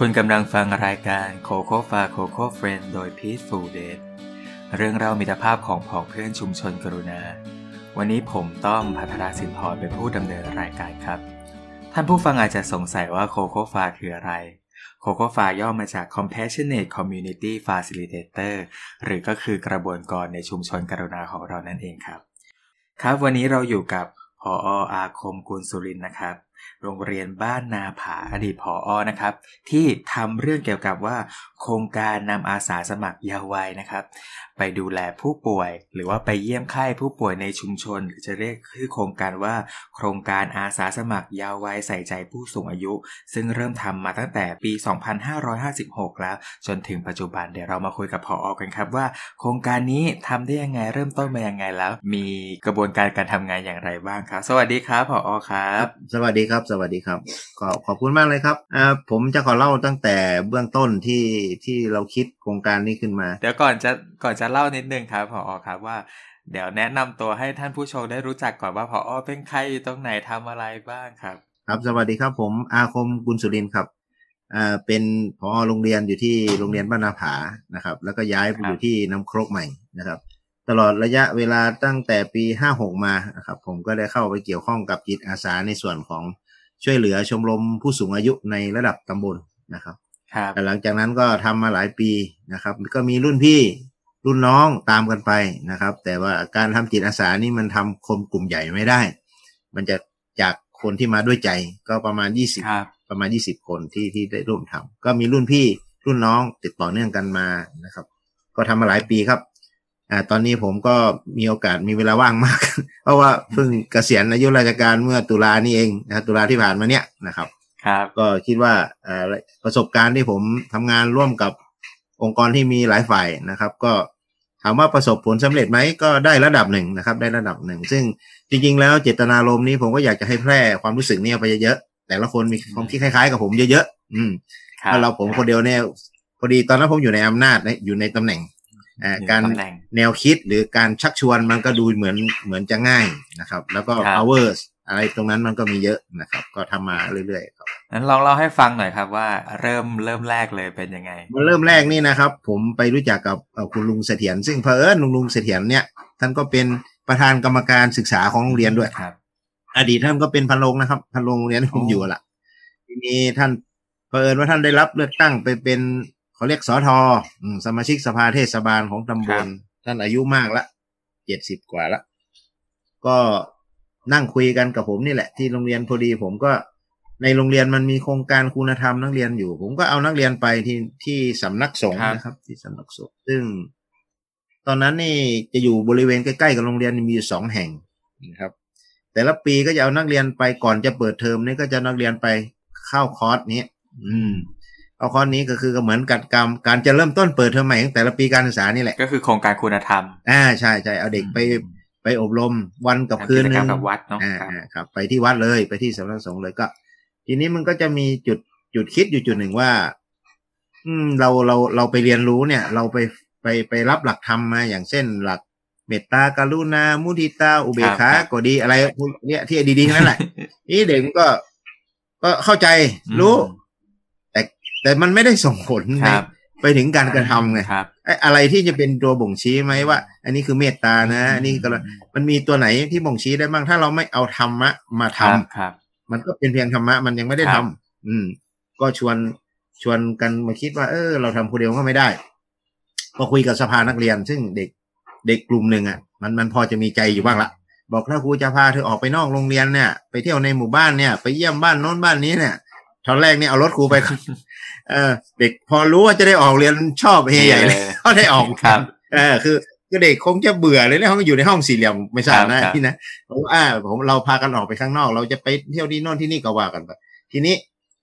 คุณกำลังฟังรายการโคโค่ฟาโคโค่เฟรนโดย Peaceful d a t เรื่องเรามิตรภาพของผองเพื่อนชุมชนกรุณา วันนี้ผมต้อมพัทรสินพรเป็นผู้ดำเนินรายการครับ ท่านผู้ฟังอาจจะสงสัยว่าโคโค่ฟาคืออะไร โคโค่ฟาย่อมาจาก Compassionate Community Facilitator หรือก็คือกระบวนการในชุมชนกรุณาของเรานั่นเองครับ ครับวันนี้เราอยู่กับพออาคมกุลสุรินนะครับ โรงเรียนบ้านนาผาอดีตผออนะครับ ที่ทำเรื่องเกี่ยวกับว่าโครงการนำอาสาสมัครยาววัยนะครับ ไปดูแลผู้ป่วย หรือว่าไปเยี่ยมไข้ผู้ป่วยในชุมชนหรือจะเรียกคือโครงการว่าโครงการอาสาสมัครยาววัยใส่ใจผู้สูงอายุ ซึ่งเริ่มทำมาตั้งแต่ปี 2556 แล้ว จนถึงปัจจุบันเดี๋ยวเรามาคุยกับผออกันครับว่า โครงการนี้ทำได้ยังไงเริ่มต้นมายังไงแล้ว มีกระบวนการการทำงานอย่างไรบ้างครับ สวัสดีครับผออครับ สวัสดีครับ สวัสดีครับขอบคุณมากเลยครับผมจะขอเล่าตั้งแต่เบื้องต้นที่ที่เราคิดโครงการนี้ขึ้นมา เดี๋ยวก่อนจะก่อนจะเล่านิดนึงครับผออครับว่าเดี๋ยวแนะนำตัวให้ท่านผู้ชมได้รู้จักก่อนว่าผออเป็นใครอยู่ตรงไหนทำอะไรบ้างครับ ครับสวัสดีครับผมอาคมกุลสุรินทร์ครับอ่าเป็นผอโรงเรียนอยู่ที่โรงเรียนบ้านนาผานะครับ แล้วก็ย้ายไปอยู่ที่น้ำครกใหม่นะครับ ตลอดระยะเวลาตั้งแต่ปีห้าหกมานะครับผมก็ได้เข้าไปเกี่ยวข้องกับจิตอาสาในส่วนของช่วยเหลือชมรมผู้สูงอายุในระดับตำบลนะครับครับ แต่หลังจากนั้นก็ทำมาหลายปีนะครับ ก็มีรุ่นพี่รุ่นน้องตามกันไปนะครับ แต่ว่าการทำจิตอาสานี่มันทำคนกลุ่มใหญ่ไม่ได้ มันจะจากคนที่มาด้วยใจก็ประมาณยี่สิบครับประมาณยี่สิบคนที่ที่ได้ร่วมทำก็มีรุ่นพี่รุ่นน้องติดต่อเนื่องกันมานะครับ ก็ทำมาหลายปีครับอ่าตอนนี้ผมก็มีโอกาสมีเวลาว่างมาก เพราะว่าเพิ่งเกษียณอายุราชการเมื่อตุลานี่เองนะตุลาที่ผ่านมาเนี้ยนะครับ ครับ ก็คิดว่าเอ่อประสบการณ์ที่ผมทำงานร่วมกับองค์กรที่มีหลายฝ่ายนะครับ ก็ถามว่าประสบผลสำเร็จไหมก็ได้ระดับหนึ่งนะครับ ได้ระดับหนึ่ง ซึ่งจริง ๆ แล้วเจตนารมณ์นี้ผมก็อยากจะให้แพร่ความรู้สึกนี้ไปเยอะๆแต่ละคนมีความคิดคล้ายๆ กับผมเยอะๆอืมครับถ้าเราผมคนเดียวเนี่ยพอดีตอนนั้นผมอยู่ในอำนาจนะอยู่ในตำแหน่งอ่าอยู่การตำแหน่งแนวคิดหรือการชักชวนมันก็ดูเหมือนเหมือนจะง่ายนะครับ แล้วก็ครับ powers อะไรตรงนั้นมันก็มีเยอะนะครับ ก็ทำมาเรื่อยๆครับนั้นลองเล่าให้ฟังหน่อยครับว่าเริ่มเริ่มแรกเลยเป็นยังไงมันเริ่มแรกนี่นะครับ ผมไปรู้จักกับเอ่อคุณลุงเสถียรซึ่งเพอเอิญลุงลุงเสถียรเนี่ยท่านก็เป็นประธานกรรมการศึกษาของโรงเรียนด้วยครับ อดีตท่านก็เป็นพันโรงนะครับพันโรงโรงเรียนที่ผมอ๋อออยู่อะล่ะทีนี้ท่านเผอิญว่าท่านได้รับเลือกตั้งไปเป็นเขาเรียกสอทอืมสมาชิกสภาเทศบาลของตำบลท่านอายุมากละเจ็ดสิบกว่าละก็ นั่งคุยกันกับผมนี่แหละที่โรงเรียนพอดี ผมก็ในโรงเรียนมันมีโครงการคุณธรรมนักเรียนอยู่ ผมก็เอานักเรียนไปที่ที่สำนักสงฆ์ครับนะครับ ที่สำนักสงฆ์ซึ่ง ตอนนั้นนี่จะอยู่บริเวณใกล้ๆกับโรงเรียนมีอยู่สองแห่งนะครับ แต่ละปีก็จะเอานักเรียนไปก่อนจะเปิดเทอมนี่ก็จะนักเรียนไปเข้าคอร์สนี้อืมเอาคอร์สนี้ก็คือก็เหมือนกัดกรรมการจะเริ่มต้นเปิดเทอมใหม่ของแต่ละปีการศึกษานี่แหละ ก็คือโครงการคุณธรรม อ่าใช่ใช่เอาเด็กไป ไปอบรมวันกับคืนกิหจกรนึรมงกับวัดเนาะอ่าครับอ่าครับ ไปที่วัดเลยไปที่สำนักสงฆ์เลยก็ ทีนี้มันก็จะมีจุดจุดคิดอยู่จุดหนึ่งว่า อืมเราเราเราไปเรียนรู้เนี่ย เราไปไปไปรับหลักธรรมมาอย่างเช่นหลักเมตตากรุณา มุทิตา อุเบกขาก็ดีอะไรพวกเนี่ยที่ดีๆทั้งนั้นแหละนี่เด็กมันก็ก็เข้าใจรู้ แต่แต่มันไม่ได้ส่งผลคในรับ ไปถึงการกระทำไงครับไอ้อะไรที่จะเป็นตัวบ่งชี้ไหมว่า อันนี้คือเมตตานะ อันนี้ก็มันมีตัวไหนที่บ่งชี้ได้บ้าง ถ้าเราไม่เอาธรรมะมาทำครับครับมันก็เป็นเพียงธรรมะมันยังไม่ได้ครัทำบอืม ก็ชวนชวนกันมาคิดว่า เออ เราทำคนเดียวก็ไม่ได้ก็คุยกับสภานักเรียน ซึ่งเด็กเด็กกลุ่มหนึ่งอะ มันมันพอจะมีใจอยู่บ้างละบอกถ้าครูจะพาเธอออกไปนอกโรงเรียนเนี่ย ไปเที่ยวในหมู่บ้านเนี่ย ไปเยี่ยมบ้านโน้นบ้านนี้เนี่ยตอนแรกเนี่ยเอารถครูไป เออเด็กพอรู้ว่าจะได้ออกเรียนชอบเฮใหญ่เลยก็ได้ออกครับเออคือคือเด็กคงจะเบื่อเลยนะเขาอยู่ในห้องสี่เหลี่ยมไม่ทราบครับนะครับพี่นะผมว่าอ่าผมเราพากันออกไปข้างนอก เราจะไปเที่ยวที่โน่นที่นี่ก็ว่ากันไปทีนี้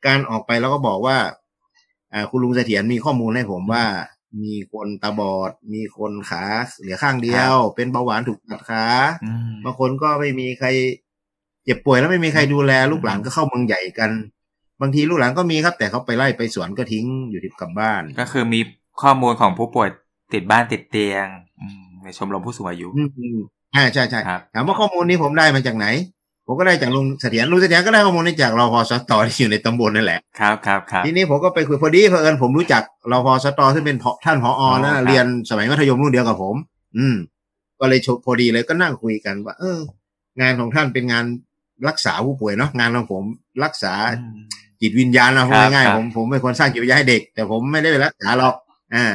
การออกไปเราก็บอกว่าอ่าคุณลุงเสถียรมีข้อมูลให้ผมว่ามีคนตาบอด มีคนขาเหลือข้างเดียว เป็นเบาหวานถูกตัดขาอืมบางคนก็ไม่มีใคร เจ็บป่วยแล้วไม่มีใครดูแล ลูกหลานก็เข้าเมืองใหญ่กัน บางทีลูกหลานก็มีครับ แต่เขาไปไล่ไปสวนก็ทิ้งอยู่ที่กลับบ้าน ก็คือมีข้อมูลของผู้ป่วยติดบ้านติดเตียงอืมในชมรมผู้สูงอายุอืมอืมอ่าใช่ใช่ครับถามว่าข้อมูลนี้ผมได้มาจากไหนผมผมก็ได้จากลุงเสถียรลุงเสถียรก็ได้ข้อมูลนี้จากรพสตที่อยู่ในตำบลนั่นแหละครับครับครับทีนี้ผมก็ไปคุยพอดีเผอิญผมรู้จักรพสตซึ่งเป็นผอท่านผออ๋อนะครับเรียนสมัยมัธยมรุ่นเดียวกับผม อืม ก็เลยชพอดีเลยก็นั่งคุยกันว่า เออ งานของท่านเป็นงาน รักษาผู้ป่วยเนาะงานของผมรักษาอืมจิตวิญญาณนะพูดครับง่ายครัๆบผมผมเป็นคนสร้างจิตวิญญาณให้เด็ก แต่ผมไม่ได้ไปรักษาหรอกอ่า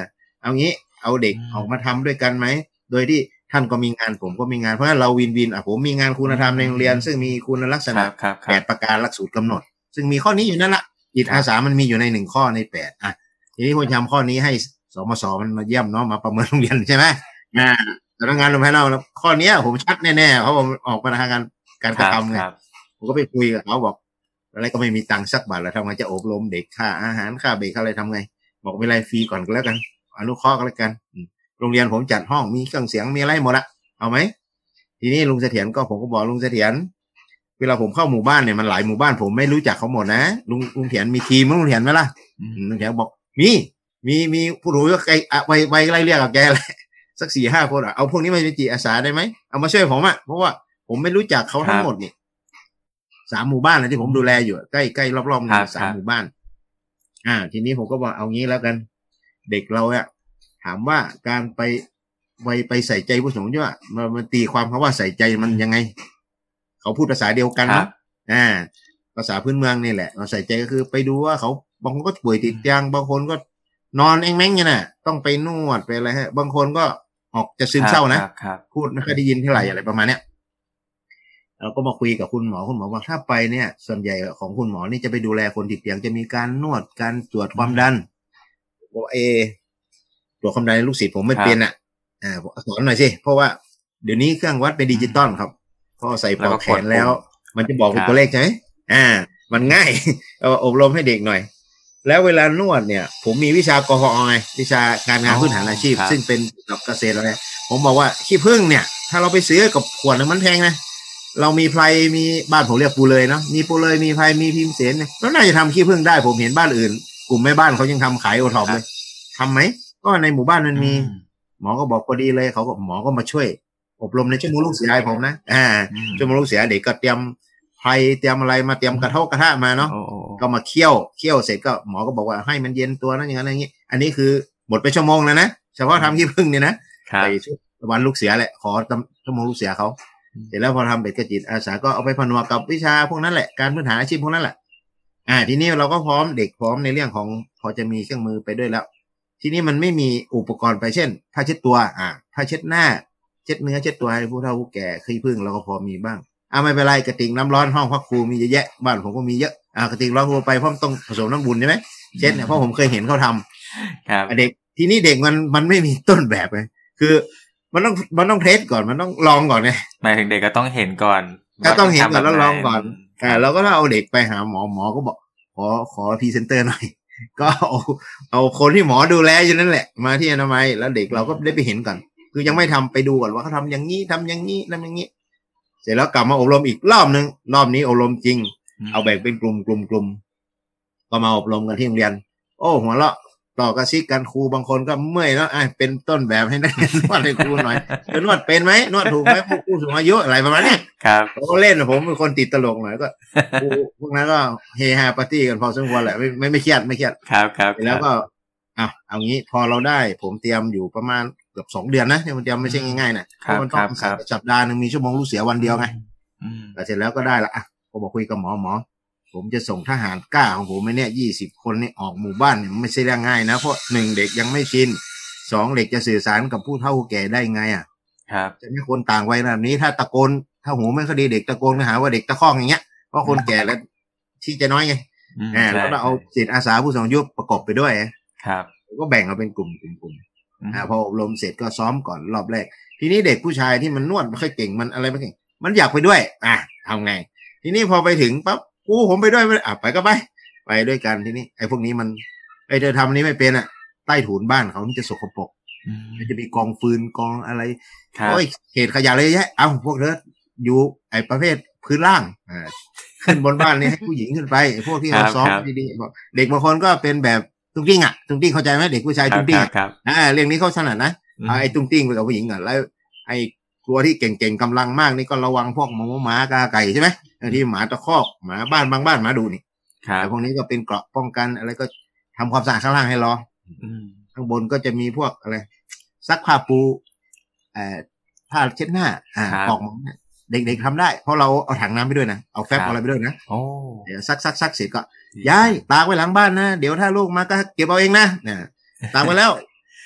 เอางี้เอาเด็กอืมออกมาทำด้วยกันไหม โดยที่ท่านก็มีงานผมก็มีงานเพราะฉะนั้นเราวินวินอะผมมีงานคุณธรรมในโรงเรียน ซึ่งมีคุณลักษคณะรับครับคแปรับดประการหลักสูตรกำหนด ซึ่งมีข้อนี้อยู่นั่นละจิตอาสามันมีอยู่ในหนึ่งข้อในแปดอะทีนี้ผมทำข้อนี้ให้สมสมันมาเยี่ยมเนาะมาประเมินโรงเรียนใช่ไหมอ่าสำนักงานโรงพยาบาลเราข้อเนี้ยผมชัดแน่ๆเพราะผมออกมาทางการ การกระทำไงครับผมก็ไปคุยกับเขาบอกอะไรก็ไม่มีตังค์สักบาทแล้วทำไงจะอบรมเด็กค่าอาหารค่าเบรกค่าอะไรทำไง บอกไม่เป็นไรฟรีก่อนก็แล้วกัน อนุเคราะห์ก็แล้วกันอืมโรงเรียนผมจัดห้องมีเครื่องเสียงมีอะไรหมดละเอาไหมทีนี้ลุงเสถียรก็ผมก็บอกลุงเสถียรเวลาผมเข้าหมู่บ้านเนี่ยมันหลายหมู่บ้านผมไม่รู้จักเขาหมดนะลุงลุงเถียรมีทีมมั้งลุงเถียรไหมล่ะอืมอืมลุงเถียรบอกมีมีมีผู้รู้ก็ไกลอะไวไวไล่เรียกกับแกแหละสักสี่ห้าคนอะเอาพวกนี้มาเป็นจิตอาสาได้ไหมเอามาช่วยผมอะเพราะว่า ผมไม่รู้จักเขาทั้งหมดนี่สามหมู่บ้านนะที่ผมดูแลอยู่อะใกล้ใกล้รอบๆครันี่บสามครับหมู่บ้าน อ่า ทีนี้ผมก็บอกเอางี้แล้วกัน เด็กเราอะถามว่าการไปไปไปใส่ใจผู้สูงอายุอะมันมันตีความคำว่าใส่ใจมันยังไง เขาพูดภาษาเดียวกันครันะบอ่า ภาษาพื้นเมืองนี่แหละเราใส่ใจก็คือไปดูว่าเขาบางคนก็ป่วยติดเตียงบางคนก็นอนเองแม่งเนี่ยน่ะต้องไปนวดไปอะไรฮะ บางคนก็ออกจะซึมเศร้านะครับครับพูดไม่ค่อยได้ยินเท่าไหร่อะไรประมาณเนี้ย เราก็มาคุยกับคุณหมอคุณหมอบอกถ้าไปเนี่ย ส่วนใหญ่ของคุณหมอนี่จะไปดูแลคนติดเตียงจะมีการนวดการตรวจความดันบอกเอตรวจความดันให้ลูกศิษย์ผมไม่เป็นอะอ่าบอกสอนหน่อยสิเพราะว่าเดี๋ยวนี้เครื่องวัดเป็นดิจิตอลครับพอใส่ปลอกแขนแล้ว มันจะบอกเป็นตัวเลขใช่ไหมอ่า มันง่ายเอาอบรมให้เด็กหน่อย แล้วเวลานวดเนี่ย ผมมีวิชากพอไงวิชาการงานพื้นฐานอาชีพ ซึ่งเป็นกับเกษตรอะไรผมบอกว่าขี้ผึ้งเนี่ย ถ้าเราไปซื้อกับขวดนึงมันแพงนะ เรามีไพรมีบ้านผมเรียกปูเลยเนาะมีปูเลยมีไพรมีพิมพ์เสนเนี่ยแล้วน่าจะทำขี้ผึ้งได้ผมเห็นบ้านอื่น กลุ่มแม่บ้านเขายังทำขายโอท็อปเลยทำไหมก็ในหมู่บ้านมันมีอืหมอก็บอกพอดีเลยเขาก็หมอก็มาช่วย อบรมในชั่วโมงลูกเสือให้ผมนะอ่าอืมชั่วโมงลูกเสือเด็กก็เตรียมไพรเตรียมอะไรมาเตรียมกระเทาะกระทะมาเนาะโอ้โอ้โอ้ก็มาเคี่ยวเคี่ยวเสร็จก็หมอก็บอกว่าให้มันเย็นตัวนั้นอย่างนั้นอย่างนี้ อันนี้คือหมดไปชั่วโมงแล้วนะเฉพาะทำขี้ผึ้งเนี่ยนะครับไปวันลูกเสือแหละขอตำชั่วโมงลูกเสือเขาอืม เสร็จแล้วพอทำเบ็ดกระจิตอาสาก็เอาไปผนวกกับวิชาพวกนั้นแหละการพื้นฐานอาชีพพวกนั้นแหละอ่า ทีนี้เราก็พร้อมเด็กพร้อมในเรื่องของพอจะมีเครื่องมือไปด้วยแล้ว ทีนี้มันไม่มีอุปกรณ์ไปเช่นผ้าเช็ดตัว อ่าผ้าเช็ดหน้า เช็ดเนื้อเช็ดตัวให้ผู้เฒ่าผู้แก่ขี้ผึ้งเราก็พอมีบ้างอ่าไม่เป็นไรกระติกน้ำร้อนห้องพักครูมีเยอะแยะบ้านผมก็มีเยอะอ่ากระติกร้อนครูไปเพราะมันต้องผสมน้ำบุญใช่ไหมเช็ดเนี่ยเพราะผมเคยเห็นเขาทำครับอะเด็กทีนี้เด็กมันมันไม่มีต้นแบบไงคือ มันต้องมันต้องเทก่อนมันต้องลองก่อนไงหมายถึงเด็กก็ต้องเห็นก่อน ก็ต้องเห็นก่อนว่าแล้วลองก่อนทำแบบไหอ่าเราก็ต้องเอาเด็กไปหาหมอหมอก็บอก ขอขอพรีเซนเตอร์หน่อย ก็เอาเอาคนที่หมอดูแลอยู่นั่นแหละ มาที่อนามัยแล้วเด็กเราก็ได้ไปเห็นก่อน คือยังไม่ทำไปดูก่อนว่าเขาทำอย่างนี้ทำอย่างนี้ทำอย่างนี้ เสร็จแล้วกลับมาอบรมอีกรอบหนึ่งรอบนี้อบรมจริงมเอาแบ่งเป็นกลุ่มกลุ่มกลุ่มก็มาอบรมกันที่โรงเรียน โอ้หัวเราะ ต่อกระซิกกันครูบางคนก็เมื่อยแล้วอะเป็นต้นแบบให้นักเรียนนวดให้ครูหน่อยเออนวดเป็นไหมนวดถูกไหมพวกผู้สูงอายุอะไรประมาณเนี้ยครับเขาก็เล่นนะผมเป็นคนติดตลกหน่อยก็ครูพวกนั้นก็เฮฮาปาร์ตี้กันพอสมควรแหละไม่ไม่ไม่เครียดไม่เครียดครับครับแล้วก็อะเอางี้พอเราได้ผมเตรียมอยู่ประมาณเกือบสองเดือนนะที่มันเตรียมไม่ใช่ง่ายๆนะเพราะมันต้องสัปดาห์หนึ่งมีชั่วโมงลูกเสือวันเดียวไงอืมแต่เสร็จแล้วก็ได้ละอะผมบอกคุยกับหมอหมอ ผมจะส่งทหารกล้าของผมไปเนี่ยยี่สิบคนนี่ออกหมู่บ้านเนี่ยมันไม่ใช่เรื่องง่ายนะ เพราะหนึ่งเด็กยังไม่ชินสองเด็กจะสื่อสารกับผู้เฒ่าผู้แก่ได้ไงอะ ครับจะมีคนต่างวัยแบบนี้ ถ้าตะโกนถ้าหูไม่ค่อยดีเด็กตะโกนไปหาว่าเด็กตะคอกอย่างเงี้ยเพราะคนแก่แล้วที่จะน้อยไงอืมอ่าใช่แล้วก็เอาจิตอาสาผู้สูงอายุประกอบไปด้วยครับผมก็แบ่งเอาเป็นกลุ่มกลุ่มกลุ่มมอ่าพออบรมเสร็จก็ซ้อมก่อนรอบแรก ทีนี้เด็กผู้ชายที่มันนวดไม่ค่อยเก่งมันอะไรไม่เก่ง มันอยากไปด้วย อะทำไง ทีนี้พอไปถึงปั๊บ กูผมไปด้วยไม่ได้อะไปก็ไป ไปด้วยกันทีนี้ ไอ้พวกนี้มันไอ้เธอทำนี้ไม่เป็นอะ ใต้ถุนบ้านเขามันจะสกปรกอืมมันจะมีกองฟืนกองอะไรครับโอ้ยเขตขยะเลยแยะ เอ้าพวกเธออยู่ไอ้ประเภทพื้นล่างอ่าขึ้นบนบ้านนี่ให้ผู้หญิงขึ้นไปไอ้พวกที่เราซ้อมดีๆบอกเด็กบางคนก็เป็นแบบตุ้งติ้งอะตุ้งติ้งเข้าใจไหมเด็กผู้ชายครัตุ้งติ้งครับอะครับอ่าเรื่องนี้เขาถนัดนะอืมเอาไอ้ตุ้งติ้งไปกับผู้หญิงก่อนแล้วไอ้ ตัวที่เก่งๆกำลังมากนี่ก็ระวังพวกหมูหมากาไก่ใช่ไหมที่หมาตะคอกหมาบ้านบางบ้านหมาดุนี่ครับแต่พวกนี้ก็เป็นเกราะป้องกันอะไรก็ทำความสะอาดข้างล่างให้รออืมข้างบนก็จะมีพวกอะไรซักผ้าปูเอ่อผ้าเช็ดหน้าอ่าปลอกหมอนเนี่ยเด็กๆทำได้ เพราะเราเอาถังน้ำไปด้วยนะเอาแฟบเอาอะไรไปด้วยนะโอ้เดี๋ยวซักซักซักเสร็จก็ย้ายตากไว้หลังบ้านนะเดี๋ยวถ้าลูกมาก็เก็บเอาเองนะเนี่ยตากไว้แล้ว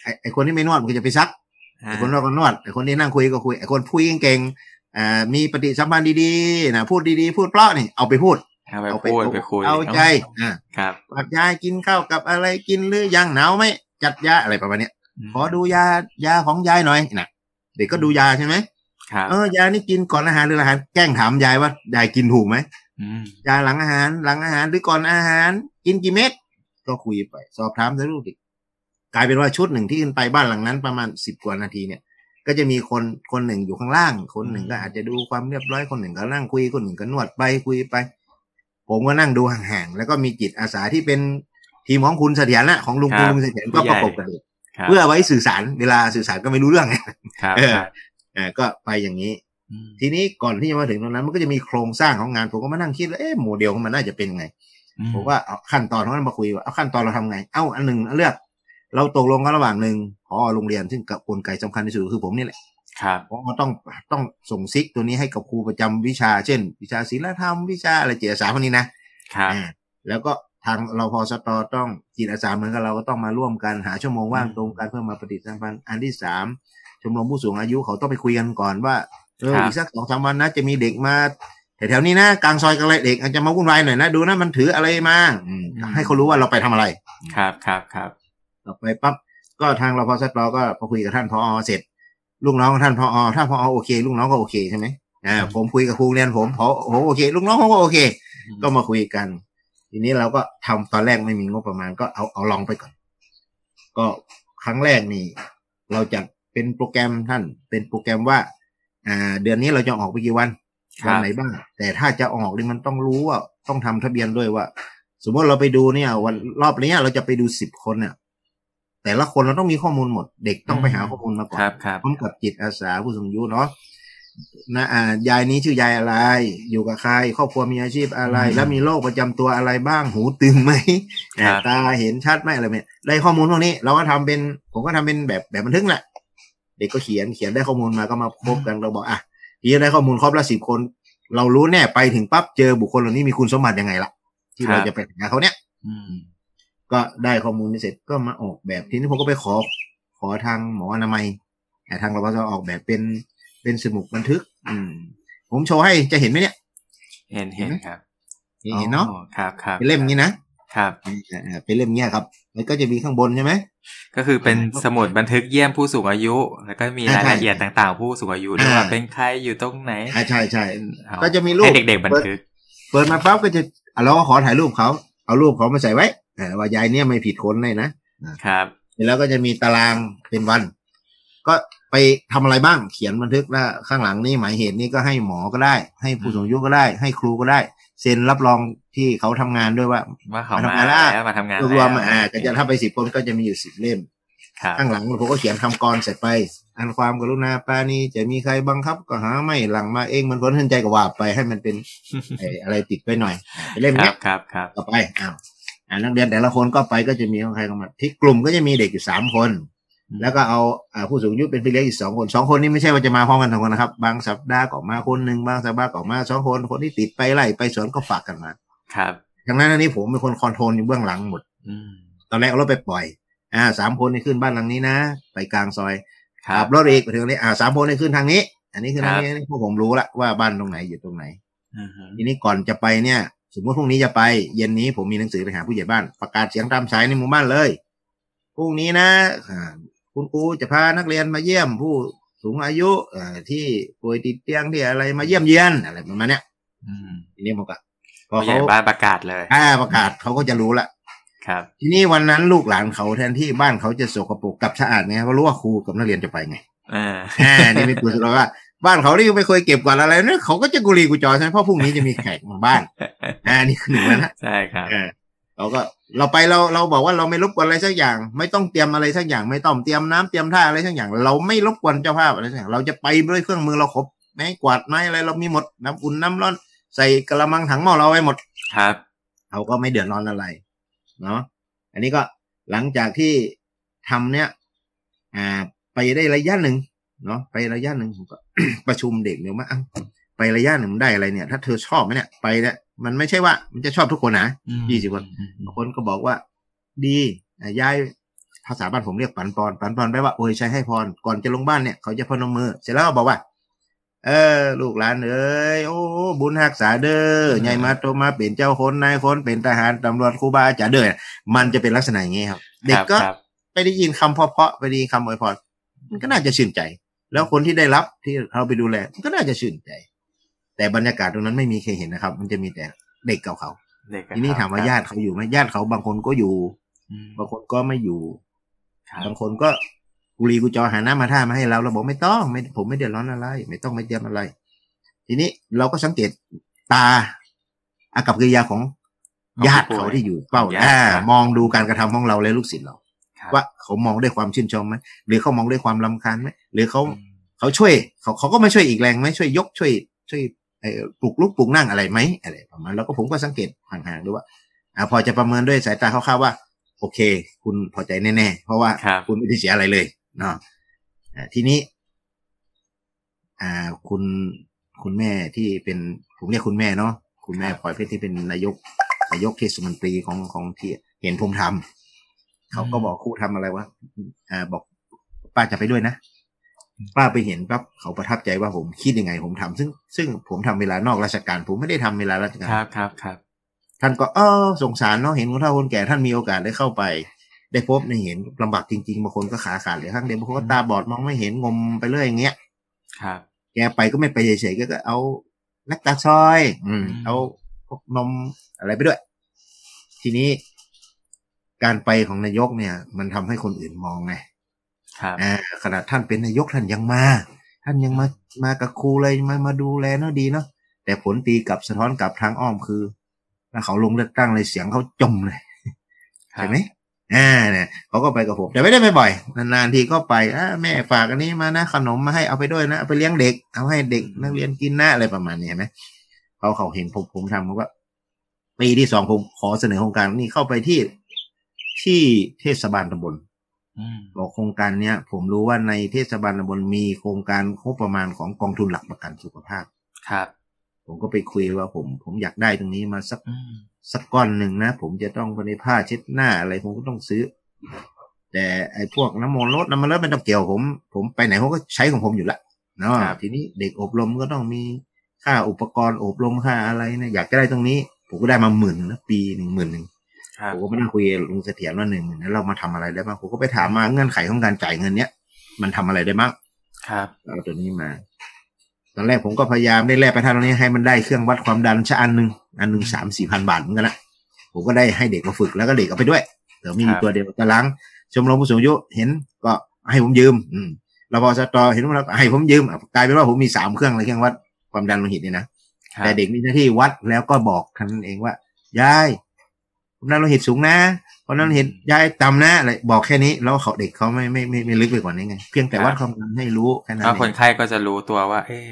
ไอ้ไอ้คนที่ไม่นวดมันก็จะไปซัก ไอ้คนนวดก็นวดไอ้คนที่นั่งคุยก็คุยไอ้คนพูดเก่งๆอ่ามีปฏิสัมพันธ์ดีๆนะพูดดีๆ พูดเพราะนี่เอาไปพูดเอาไปเอาไปพูดไปคุยเอาใจอ่าครับปรับยายกินข้าวกับอะไรกินหรือยังหนาวไหมจัดยาอะไรประมาณเนี้ยขอดูยายาของยายหน่อยนะเด็กก็ดูยาใช่ไหมครับเออยานี่กินก่อนอาหารหรือหลังอาหารแกล้งถามยายว่ายายกินถูกไหมอืมยาหลังอาหารหลังอาหารหรือก่อนอาหาร กินกี่เม็ดก็คุยไป สอบถามซะลูกดิ กลายเป็นว่าชุดหนึ่งที่ขึ้นไปบ้านหลังนั้นประมาณสิบกว่านาทีเนี่ย ก็จะมีคนคนหนึ่งอยู่ข้างล่าง คนหนึ่งก็อาจจะดูความเรียบร้อยคนหนึ่งก็นั่งคุยคนหนึ่งก็นวดไปคุยไป ผมก็นั่งดูห่างๆแล้วก็มีจิตอาสาที่เป็นทีมของคุณเสถียรนะของลุงคุณลุงเสถียรก็ประกบกันเด็กครับเพื่อไว้สื่อสารเวลาสื่อสารก็ไม่รู้เรื่องไงครับเออครับเออก็ไปอย่างนี้อืมทีนี้ก่อนที่จะมาถึงตรงนั้น มันก็จะมีโครงสร้างของงานผมก็มานั่งคิดว่าเอ๊ะโมเดลของมันน่าจะเป็นไงผมว่าเอาขั้นตอนของมันมาคุยว่าเอาขั้นตอนเราทำไง เอ้าอันหนึ่งเลือก เราตกลงกันระหว่างหนึ่งพอโรงเรียนซึ่งกับกลไกสำคัญที่สุดคือผมนี่แหละครับเพราะว่าต้องต้องส่งซิกตัวนี้ให้กับครูประจำวิชา เช่น วิชาศิลธรรมวิชาอะไรจิตอาสาพวกนี้นะครับอ่าแล้วก็ทางเราพอสตอต้องจิตอาสาเหมือนกับเราก็ต้องมาร่วมกันหาชั่วโมงว่างตรงกันเพื่อมาปฏิสัมพันธ์อันที่สามชมรมผู้สูงอายุเขาต้องไปคุยกันก่อนว่าเออครับอีกสักสองสามวันนะจะมีเด็กมาแถวๆนี้นะกลางซอยกันเลยเด็กอาจจะมาวุ่นวายหน่อยนะดูนะมันถืออะไรมาอืมให้เขารู้ว่าเราไปทำอะไร ครับครับครับ ต่อไปปั๊บก็ทางรพสตก็พอคุยกับท่านพอเสร็จ ลูกน้องท่านพอถ้าพอโอเค ลูกน้องก็โอเคใช่ไหมอ่าผมคุยกับครูเรียนผมพอโอโอเค ลูกน้องเขาก็โอเค ก็มาคุยกัน ทีนี้เราก็ทำตอนแรกไม่มีงบประมาณก็เอาเอาลองไปก่อน ก็ครั้งแรกนี่ เราจะเป็นโปรแกรมท่าน เป็นโปรแกรมว่า อ่า เดือนนี้เราจะออกไปกี่วันครับวันไหนบ้าง แต่ถ้าจะออกนี่มันต้องรู้ว่าต้องทำทะเบียนด้วยว่า สมมติเราไปดูเนี่ย วันรอบนี้เราจะไปดูสิบคนเนี่ย แต่ละคนเราต้องมีข้อมูลหมด เด็กต้องไปหาข้อมูลมาก่อนครับครับพร้อมกับจิตอาสาผู้สูงอายุเนาะนะอ่ายายนี้ชื่อยายอะไร อยู่กับใคร ครอบครัวมีอาชีพอะไรอืมแล้วมีโรคประจำตัวอะไรบ้าง หูตึงไหมครับตาเห็นชัดไหมอะไรเนี่ยได้ข้อมูลพวกนี้ เราก็ทำเป็น ผมก็ทำเป็นแบบแบบบันทึกแหละ เด็กก็เขียนเขียนได้ข้อมูลมาก็มาพบกันเราบอกอะทีนี้ได้ข้อมูลครบละสิบคน เรารู้แน่ไปถึงปั๊บเจอบุคคลเหล่านี้มีคุณสมบัติยังไงล่ะ ที่เราจะไปหาเขาเนี่ย อืม ก็ได้ข้อมูลนี้เสร็จก็มาออกแบบทีนี้ผมก็ไปขอขอทางหมออนามัยแต่ทางรพสออกแบบเป็นเป็นสมุดบันทึก อืม ผมโชว์ให้จะเห็นไหมเนี่ย เห็นเห็นครับเห็นเนาะอ๋อครับครับเป็นเล่มอย่างนี้นะครับอ่าเป็นเล่มเงี้ยครับ แล้วก็จะมีข้างบนใช่ไหมก็คือเป็นสมุดบันทึกเยี่ยมผู้สูงอายุ แล้วก็มีอ่ารายใช่ละเอียดต่างๆ ผู้สูงอายุด้วยอ่าว่าเป็นใครอยู่ตรงไหนอ่าใช่ใช่เอาก็จะมีรูปให้เด็กๆบันทึก เปิดมาปั๊บก็จะอะเราก็ขอถ่ายรูปเขาเอารูปเขามาใส่ไว้อ่า ว่ายายเนี่ยไม่ผิดคนเลยนะครับแล้วก็จะมีตารางเป็นวัน ก็ไปทำอะไรบ้างเขียนบันทึกว่าข้างหลังนี่หมายเหตุนี่ก็ให้หมอก็ได้ ให้ผู้สูงอายุก็ได้ ให้ครูก็ได้ เซ็นรับรองที่เขาทำงานด้วยว่าว่าเขามามาทำงานแล้วแล้วมาทำงานรวมๆแล้วอ่าก็จะถ้าไปสิบคนก็จะมีอยู่สิบเล่มครับข้างหลังผมก็เขียนคำกรเสร็จไป อันความกรุณาปรานีจะมีใครบังคับ ก็หาไม่หลังมาเองมันพ้นทันใจก็ว่าไปให้มันเป็นไอ้อะไรติดไปหน่อยอ่าเป็นเล่มคเนี้รัยบครับครับต่อไปอ้าวอ่า นักเรียนแต่ละคนก็ไปก็จะมีของใครของมันที่กลุ่มก็จะมีเด็กอยู่สามคน แล้วก็เอาอ่าผู้สูงอายุเป็นพี่เลี้ยงอีกสองคนสองคนนี้ไม่ใช่ว่าจะมาพร้อมกันทั้งคนนะครับ บางสัปดาห์ก็มาคนหนึ่งบางสัปดาห์ก็มาสองคนคนที่ติดไปไล่ไปสวนก็ฝากกันมา ครับดังนั้นอันนี้ผมเป็นคนคอนโทรลอยู่เบื้องหลังหมดอืมตอนแรกเอารถไปปล่อย อ่าสามคนนี่ขึ้นบ้านหลังนี้นะ ไปกลางซอยครัขับบรถอีกไปถึงนี้อ่าสามคนนี่ขึ้นทางนี้ อันนี้คือทางครับนี้อันนี้พวกผมรู้ละว่าบ้านตรงไหนอยู่ตรงไหนอือฮึทีนี้ก่อนจะไปเนี่ย สมมติพรุ่งนี้จะไปเย็นนี้ผมมีหนังสือไปหาผู้ใหญ่บ้าน ประกาศเสียงตามสายในหมู่บ้านเลยพรุ่งนี้นะอ่าคุณครูจะพานักเรียนมาเยี่ยมผู้สูงอายุเอ่อที่ป่วยติดเตียงที่อะไรมาเยี่ยมเยียนอะไรประมาณเนี้ยอืมทีนี้ผมก็พอผู้ใหญ่เขาบ้านประกาศเลยอ่าประกาศเขาก็จะรู้ละครับ ทีนี้วันนั้นลูกหลานเขาแทนที่บ้านเขาจะสกปรกกลับสะอาดไงเขารู้ว่าครูกับนักเรียนจะไปไงอ่าอ่านี่เป็นตัวสุดว่า บ้านเขาที่ไม่เคยเก็บกวาดอะไรเนี่ยเขาก็จะกุลีกุจอใช่ไหมเพราะพรุ่งนี้จะมีแขกมาบ้านอ่านี่คือหนึ่งแล้วนะใช่ครับอ่าเราก็เราไปเราเราบอกว่าเราไม่รบกวนอะไรสักอย่าง ไม่ต้องเตรียมอะไรสักอย่าง ไม่ต้องเตรียมน้ำเตรียมท่าอะไรสักอย่าง เราไม่รบกวนเจ้าภาพอะไรสักอย่างเราจะไปด้วยเครื่องมือเราครบไม้กวาดไม้อะไรเรามีหมดน้ำอุ่นน้ำร้อนใส่กระมังถังหม้อเราไว้หมดครับเขาก็ไม่เดือดร้อนอะไร เนาะอันนี้ก็หลังจากที่ทำเนี่ย อ่า ไปได้ระยะหนึ่งเนาะไประยะหนึ่งผมก็ ประชุมเด็กเดี๋ยวมาเอ้าไประยะหนึ่งมันได้อะไรเนี่ย ถ้าเธอชอบไหมเนี่ยไปเนี่ยมันไม่ใช่ว่า มันจะชอบทุกคนนะยี่สิบคนอืมบางคนก็บอกว่า ดีอะย้ายภาษาบ้านผมเรียกปันปอนปันปอนแปลว่าโอ้ยใช้ให้พรก่อนจะลงบ้านเนี่ยเขาจะพนมมือ เสร็จแล้วก็บอกว่า เออ ลูกหลานเอ้ยโอ้บุญหักษาเด้อใหญ่มาโตมาเป็นเจ้าคนนายคนเป็นทหารตำรวจครูบาอาจารย์เด้อมันจะเป็นลักษณะอย่างนี้ครับ เด็กก็ครับไปได้ยินคำเพราะๆไปได้ยินคำอวยพรมันก็น่าจะชื่นใจ แล้วคนที่ได้รับที่เราไปดูแลมันก็น่าจะชื่นใจ แต่บรรยากาศตรงนั้นไม่มีใครเห็นนะครับ มันจะมีแต่เด็กกับเขาเด็กกับทีนี้ถามว่าครับญาติเขาอยู่ไหมญาติเขาบางคนก็อยู่อืมบางคนก็ไม่อยู่ครับบางคนก็กุลีกุจอหาน้ำมาท่ามาให้เราเราบอกไม่ต้องไม่ผมไม่เดือดร้อนอะไร ไม่ต้องไม่เตรียมอะไร ทีนี้เราก็สังเกตตาอากับกิริยาของญาติเขาที่อยู่เป้าญาติอ่าครับมองดูการกระทำของเราและลูกศิษย์เราครับ ว่าเขามองด้วยความชื่นชมไหมหรือเขามองด้วยความลำคาญไหมหรือเขาอืมเขาช่วยเขาเขาก็มาช่วยอีกแรงไหมช่วยยกช่วย ช่วยเอ่อปลุกลุกปลุกนั่งอะไรไหมอะไรประมาณแล้วก็ผมก็สังเกตห่างๆดูว่าอ่าพอจะประเมินด้วยสายตาคร่าวๆว่า โอเค คุณพอใจแน่ๆ เพราะว่าครับคุณไม่ได้เสียอะไรเลยเนาะอ่าทีนี้ อ่าคุณคุณแม่ที่เป็นผมเรียกคุณแม่เนาะคุณแม่พลอยเพชรที่เป็นนายกนายกเทศมนตรีของของที่เห็นผมทำ เขาก็บอกครู่ทำอะไรวะอ่าบอกป้าจะไปด้วยนะ ป้าไปเห็นปั๊บเขาประทับใจว่าผมคิดยังไง ผมทำซึ่งซึ่งผมทำเวลานอกราชการ ผมไม่ได้ทำเวลาราชการครับครับครับท่านก็เออสงสารเนาะเห็นคนเฒ่าคนแก่ท่านมีโอกาสได้เข้าไป ได้พบได้เห็นลำบากจริงๆบางคนก็ขาขาดเหลยข้างเดียวบางคนก็ตาบอดมองไม่เห็นงมไปเรื่อยอย่างเงี้ยครับ แกไปก็ไม่ไปเฉยๆก็ก็เอานักตาซอยอืมอืมเอาพวกนมอะไรไปด้วย ทีนี้ การไปของนายกเนี่ย มันทำให้คนอื่นมองไงครับอ่าขนาดท่านเป็นนายกท่านยังมา ท่านยังมามากับครูเลยมามาดูแลเนาะดีเนาะแต่ผลตีกลับสะท้อนกลับทางอ้อมคือถ้าเขาลงเลือกตั้งเลยเสียงเขาจมเลยครับใช่ไหมอ่าเนี่ยเขาก็ไปกับผมแต่ไม่ได้ไปบ่อยนานๆทีก็ไปอ่าแม่ฝากอันนี้มานะขนมมาให้เอาไปด้วยนะเอาไปเลี้ยงเด็กเอาให้เด็กนักเรียนกินนะอะไรประมาณนี้เห็นไหมเขาเขาเห็นผมผมทำผมก็ปีที่สองผมขอเสนอโครงการนี้เข้าไปที่ ที่เทศบาลตำบลอืมบอกโครงการเนี้ย ผมรู้ว่าในเทศบาลตำบลมีโครงการงบประมาณของกองทุนหลักประกันสุขภาพ ครับ ผมก็ไปคุยว่าผม ผมอยากได้ตรงนี้มาสักอืมสักก้อนหนึ่งนะ ผมจะต้องไปในผ้าเช็ดหน้าอะไรผมก็ต้องซื้อ แต่ไอ้พวกน้ำมันรถน้ำมันรถไม่ต้องเกี่ยวผม ผมไปไหนผมก็ใช้ของผมอยู่ละเนาะทีนี้เด็กอบรมก็ต้องมีค่าอุปกรณ์อบรมค่าอะไรนะอยากจะได้ตรงนี้ ผมก็ได้มาหมื่นนะปีหนึ่งหมื่นหนึ่งครับ ผมก็ไม่นั่งคุยกับลุงเสถียรว่าหนึ่งหมื่นแล้วเรามาทำอะไรได้บ้างผมก็ไปถามมาเงื่อนไขของการจ่ายเงินเนี้ยมันทำอะไรได้บ้างครับเอาตัวนี้มา ตอนแรกผมก็พยายามได้แลกไปทางตรงนี้ให้มันได้เครื่องวัดความดันชะอันหนึ่งอันหนึ่งสามสี่พันบาทเหมือนกันนะผมก็ได้ให้เด็กมาฝึกแล้วก็เด็กเอาไปด้วยเดี๋ยวมีอยู่ตัวเดียวตารางชมรมผู้สูงอายุเห็นก็ให้ผมยืม อืมรพสตเห็นว่าเราให้ผมยืมอะกลายเป็นว่าผมมีสามเครื่องเลยเครื่องวัดความดันโลหิตเนี่ยนะครับแต่เด็กมีหน้าที่วัดแล้วก็บอกท่านเองว่ายาย ความดันโลหิตสูงนะความดันโลหิตยายต่ำนะอะไรบอกแค่นี้แล้วเขาเด็กเขาไม่ไม่ไม่ไม่ลึกไปกว่านี้ไงเพียงแต่วัดความดันให้รู้แค่นั้นแล้วเอคนงไข้ก็จะรู้ตัวว่า เอ๊ะ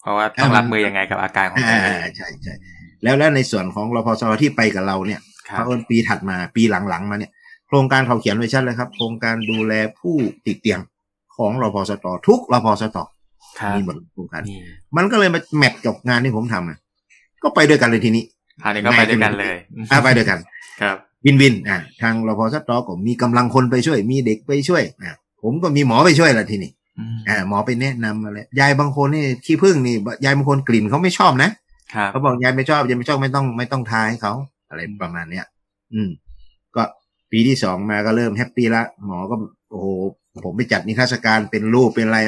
เพราะว่าต้องรับมือยังไงกับอาการของตัวอ่าเองใช่ใช่แล้วแล้วในส่วนของรพสที่ไปกับเราเนี่ยครัเพบราะว่าปีถัดมาปีหลังๆมาเนี่ย โครงการเขาเขียนไว้ชัดเลยครับ โครงการดูแลผู้ติดเตียงของรพสตทุกรพสตครับมีหมดโครงการนี่มันก็เลยมาแมทกับงานที่ผมทำอะก็ไปด้วยกันเลยทีนี้ อันนี้ก็ไปด้วยกันเลยอะไปด้วยกัน ครับวินวินอะทางรพสตก็มีกำลังคนไปช่วย มีเด็กไปช่วยอะผมก็มีหมอไปช่วยละทีนี้อืมอ่าหมอไปแนะนำอะไรยายบางคนนี่ขี้ผึ้งนี่ยายบางคนกลิ่นเขาไม่ชอบนะครับเขาบอกยายไม่ชอบยายไม่ชอบไม่ต้องไม่ต้องทาให้เขาอะไรประมาณเนี้ย อืม ก็ปีที่สองมาก็เริ่ม happy ละหมอก็โอ้โหผมไปจัดนิทรรศการเป็นรูปเป็นอะไร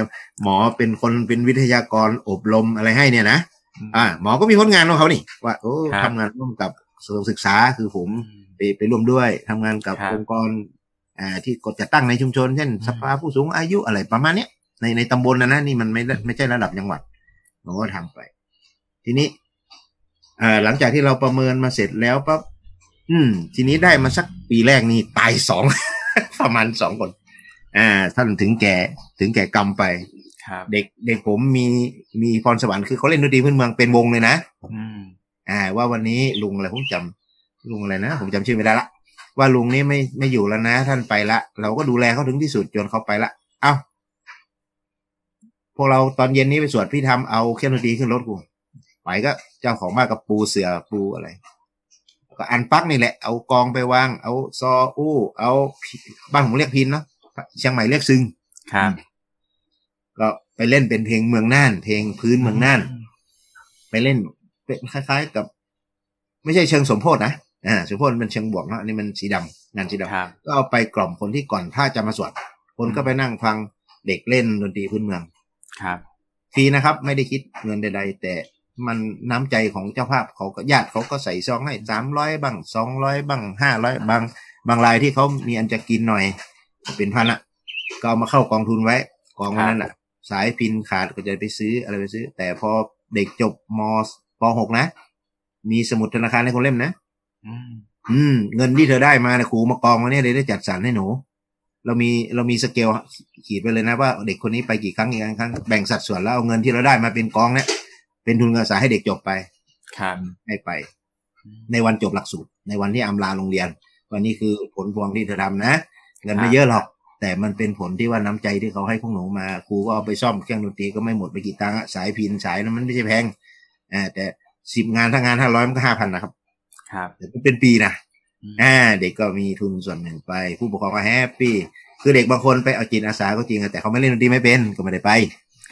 หมอเป็นคนเป็นวิทยากรอบรมอะไรให้เนี่ยนะ อ่า หมอก็มีผลงานของเขานี่ว่าโอ้ครับทำงานร่วมกับสถานศึกษาคือผมอืมไปไปร่วมด้วยทำงานกับครับองค์กรอ่าที่กดจัดตั้งในชุมชน เช่นอืมสภาผู้สูงอายุอะไรประมาณเนี้ยในในตำบลนะนะนี่มันไม่ได้ไม่ใช่ระดับจังหวัดผมก็ทำไป ทีนี้อ่าหลังจากที่เราประเมินมาเสร็จแล้วปั๊บอืม ทีนี้ได้มาสักปีแรกนี่ตายสองประมาณสองคน อ่าท่านถึงแก่ถึงแก่กรรมไปครับ เด็กเด็กผมมีมีพรสวรรค์คือเขาเล่นดนตรีพื้นเมืองเป็นวงเลยนะอืมอ่า ว่าวันนี้ลุงอะไรผมจำลุงอะไรนะผมจำชื่อไม่ได้ละ ว่าลุงนี่ไม่ไม่อยู่แล้วนะ ท่านไปละ เราก็ดูแลเขาถึงที่สุดจนเขาไปละ เอ้าพวกเราตอนเย็นนี้ไปสวดพี่ทำเอาเครื่องดนตรีขึ้นรถกูไปก็เจ้าของบ้านกับปูเสือปูอะไร ก็อันปักนี่แหละ เอากองไปวาง เอาซออู้ เอาพิบ้านผมเรียกพินเนาะเชียงใหม่เรียกซึงครับก็ ไปเล่นเป็นเพลงเมืองน่าน เพลงพื้นเมืองน่าน ไปเล่นเป็นคล้ายๆกับ ไม่ใช่เชิงสมโพธนะอ่าสมโพธมันเชิงบวกเนาะอันนี้มันสีดำงานสีดำครับก็เอาไปกล่อมคนที่ก่อนถ้าจะมาสวดคนก็ไปนั่งฟังเด็กเล่นดนตรีพื้นเมืองครับฟรีนะครับ ไม่ได้คิดเงินใด ๆ แต่มันน้ำใจของเจ้าภาพเขาก็ญาติเขาก็ใส่ซองให้สามร้อยบ้างสองร้อยบ้างห้าร้อยบาง บางรายที่เขามีอันจะกินหน่อย เป็นพันอะก็เอามาเข้ากองทุนไว้ กองนั้นอะ สายพินขาดก็จะไปซื้ออะไรไปซื้อ แต่พอเด็กจบมปหกนะ มีสมุดธนาคารให้คนเล่มนะอืมอืม เงินที่เธอได้มาเนี่ยครูมากองมาเนี่ยเลยได้จัดสรรให้หนู เรามีเรามีสเกลขีดไปเลยนะว่าเด็กคนนี้ไปกี่ครั้งกี่ครั้งแบ่งสัดส่วนแล้วเอาเงินที่เราได้มาเป็นกองเนี่ยเป็นทุนการศึกษาให้เด็กจบไปครับให้ไป ในวันจบหลักสูตร ในวันที่อำลาโรงเรียนวันนี้คือผลพวงที่เธอทำนะเงินไม่เยอะหรอก แต่มันเป็นผลที่ว่าน้ำใจที่เขาให้พวกหนูมาครูก็เอาไปซ่อมเครื่องดนตรีก็ไม่หมดไปกี่ตังค์อะสายพินสายนั้นมันไม่ใช่แพงอ่าแต่สิบงานถ้างานห้าร้อยมันก็ห้าพันนะครับ ครับแต่มันเป็นปีนะอืมอ่าเด็กก็มีทุนส่วนหนึ่งไป ผู้ปกครองก็ happy คือเด็กบางคนไปเอาจิตอาสาก็จริงอะแต่เขาไม่เล่นดนตรีไม่เป็นก็ไม่ได้ไป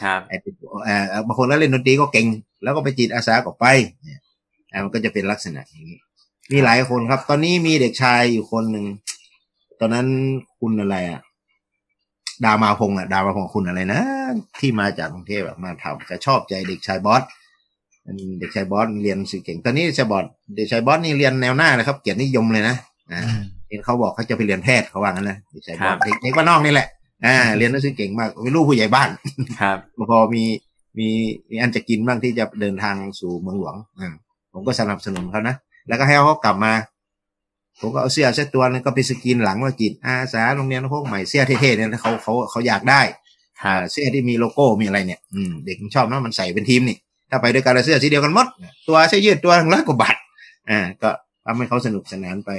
ครับไอ้เอ่อบางคนแล้วเล่นดนตรีก็เก่ง แล้วก็ไปจิตอาสาก็ไปเนี่ยอ่ามันก็จะเป็นลักษณะอย่างนี้ มีหลายคนครับ ตอนนี้มีเด็กชายอยู่คนหนึ่งตอนนั้นคุณอะไรอะ ดามาพงษ์อะดามาพงษ์คุณอะไรนะ ที่มาจากกรุงเทพอะมาทำจะชอบใจเด็กชายบอสอืมเด็กชายบอสเรียนสื่อเก่ง ตอนนี้ชายบอสเด็กชายบอสนี่เรียนแนวหน้าเลยครับ เกียรตินิยมเลยนะอ่าเห็นเขาบอกเขาจะไปเรียนแพทย์เขาว่างั้นนะเด็กชายบอสเด็กเด็กบ้านนอกนี่แหละอ่าเรียนหนังสือเก่งมากเป็นลูกผู้ใหญ่บ้านครับพอมีมีมีอันจะกินบ้างที่จะเดินทางสู่เมืองหลวงอ่าผมก็สนับสนุนเขานะแล้วก็ให้เขากลับมา ผมก็เอาเสื้อเสื้อตัวนึงก็ไปสกรีนหลังว่าจิตอาสาโรงเรียนพวกใหม่เสื้อเท่ๆเนี่ยเขาเขาเขาอยากได้ครัอ่าบเสื้อที่มีโลโก้มีอะไรเนี่ยอืมเด็กมันชอบนะมันใส่เป็นทีมนี่ถ้าไปด้วยกันแล้วเสื้อสีเดียวกันหมด ตัวเสื้อยืดตัวร้อยกว่าบาทอ่าก็ทำให้เขาสนุกสนานไป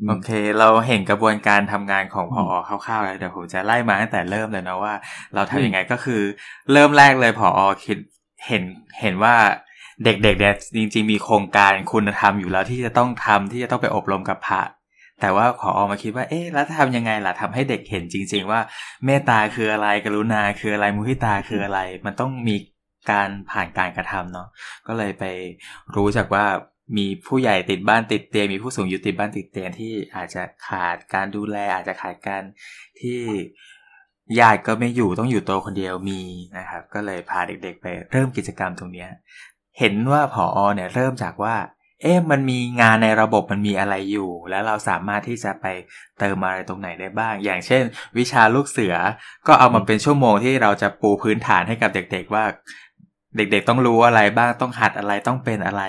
อืมโอเค เราเห็นกระบวนการทำงานของพอคร่าวๆแล้วเดี๋ยวผมจะไล่มาตั้งแต่เริ่มเลยนะว่า เราทำยังไงก็คือ เริ่มแรกเลยพอคิดเห็นเห็นว่า เด็กๆเนี่ยจริง ๆ มีโครงการคุณธรรมอยู่แล้วที่จะต้องทำที่จะต้องไปอบรมกับพระแต่ว่าพอออกมาคิดว่า เอ๊ะ แล้วทำยังไงล่ะทำให้เด็กเห็นจริง ๆ ว่าเมตตาคืออะไร กรุณาคืออะไร มุทิตาคืออะไร มันต้องมีการผ่านการกระทำเนาะ ก็เลยไปรู้จากว่ามีผู้ใหญ่ติดบ้านติดเตียง มีผู้สูงอายุติดบ้านติดเตียงที่อาจจะขาดการดูแล อาจจะขาดการที่ญาติก็ไม่อยู่ต้องอยู่ตัวคนเดียวมีนะครับ ก็เลยพาเด็กๆ ไปเริ่มกิจกรรมตรงเนี้ย เห็นว่าผอเนี่ยเริ่มจากว่า เอ๊ะมันมีงานในระบบมันมีอะไรอยู่ แล้วเราสามารถที่จะไปเติมอะไรตรงไหนได้บ้าง อย่างเช่น วิชาลูกเสือก็เอามาเป็นชั่วโมงที่เราจะปูพื้นฐานให้กับเด็กๆว่า เด็กๆต้องรู้อะไรบ้างต้องหัดอะไรต้องเป็นอะไร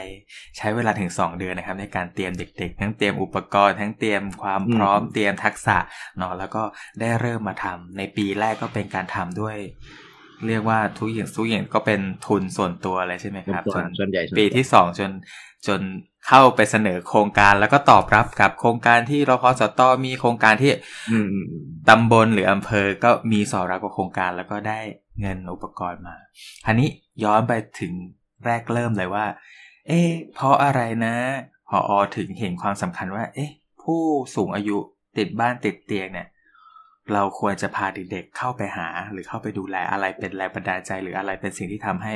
ใช้เวลาถึง 2 เดือนนะครับ ในการเตรียมเด็ก ๆ ทั้งเตรียมอุปกรณ์ ทั้งเตรียมความพร้อมเตรียมทักษะเนาะแล้วก็ได้เริ่มมาทำในปีแรกก็เป็นการทำด้วย เรียกว่าทุกอย่างทุกอย่างก็เป็นทุนส่วนตัวเลยใช่ไหมครับส่วนส่วนใหญ่ส่วนใหญ่ปีที่สองจนจนเข้าไปเสนอโครงการแล้วก็ตอบรับกับโครงการที่รพสตมีโครงการที่อืมอืมอืมตำบลหรืออำเภอก็มีสอบรับกับโครงการแล้วก็ได้เงินอุปกรณ์มาทีนี้ย้อนไปถึงแรกเริ่มเลยว่า เอ๊ะเพราะอะไรนะพออถึงเห็นความสำคัญว่า เอ๊ะ ผู้สูงอายุติดบ้านติดเตียงเนี่ย เราควรจะพาเด็กๆเข้าไปหา หรือเข้าไปดูแลอะไรเป็นแรงบันดาลใจ หรืออะไรเป็นสิ่งที่ทำให้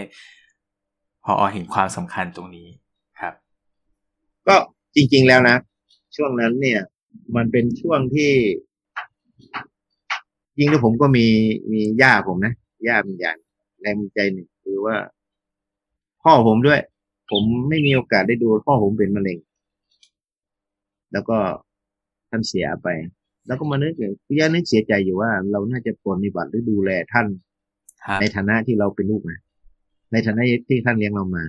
พออเห็นความสำคัญตรงนี้ครับ ก็จริง ๆแล้วนะ ช่วงนั้นเนี่ย มันเป็นช่วงที่จริงแล้วผมก็มีมีย่าผมนะย่าเป็นอย่างแรงใจหนึ่งคือว่า พ่อผมด้วย ผมไม่มีโอกาสได้ดูพ่อผมเป็นมะเร็ง แล้วก็ท่านเสียไป แล้วก็มานึกอย่างย่านึกเสียใจอยู่ว่า เราน่าจะปฏิบัติหรือดูแลท่านครับในฐานะที่เราเป็นลูกนะในฐานะที่ท่านเลี้ยงเรามา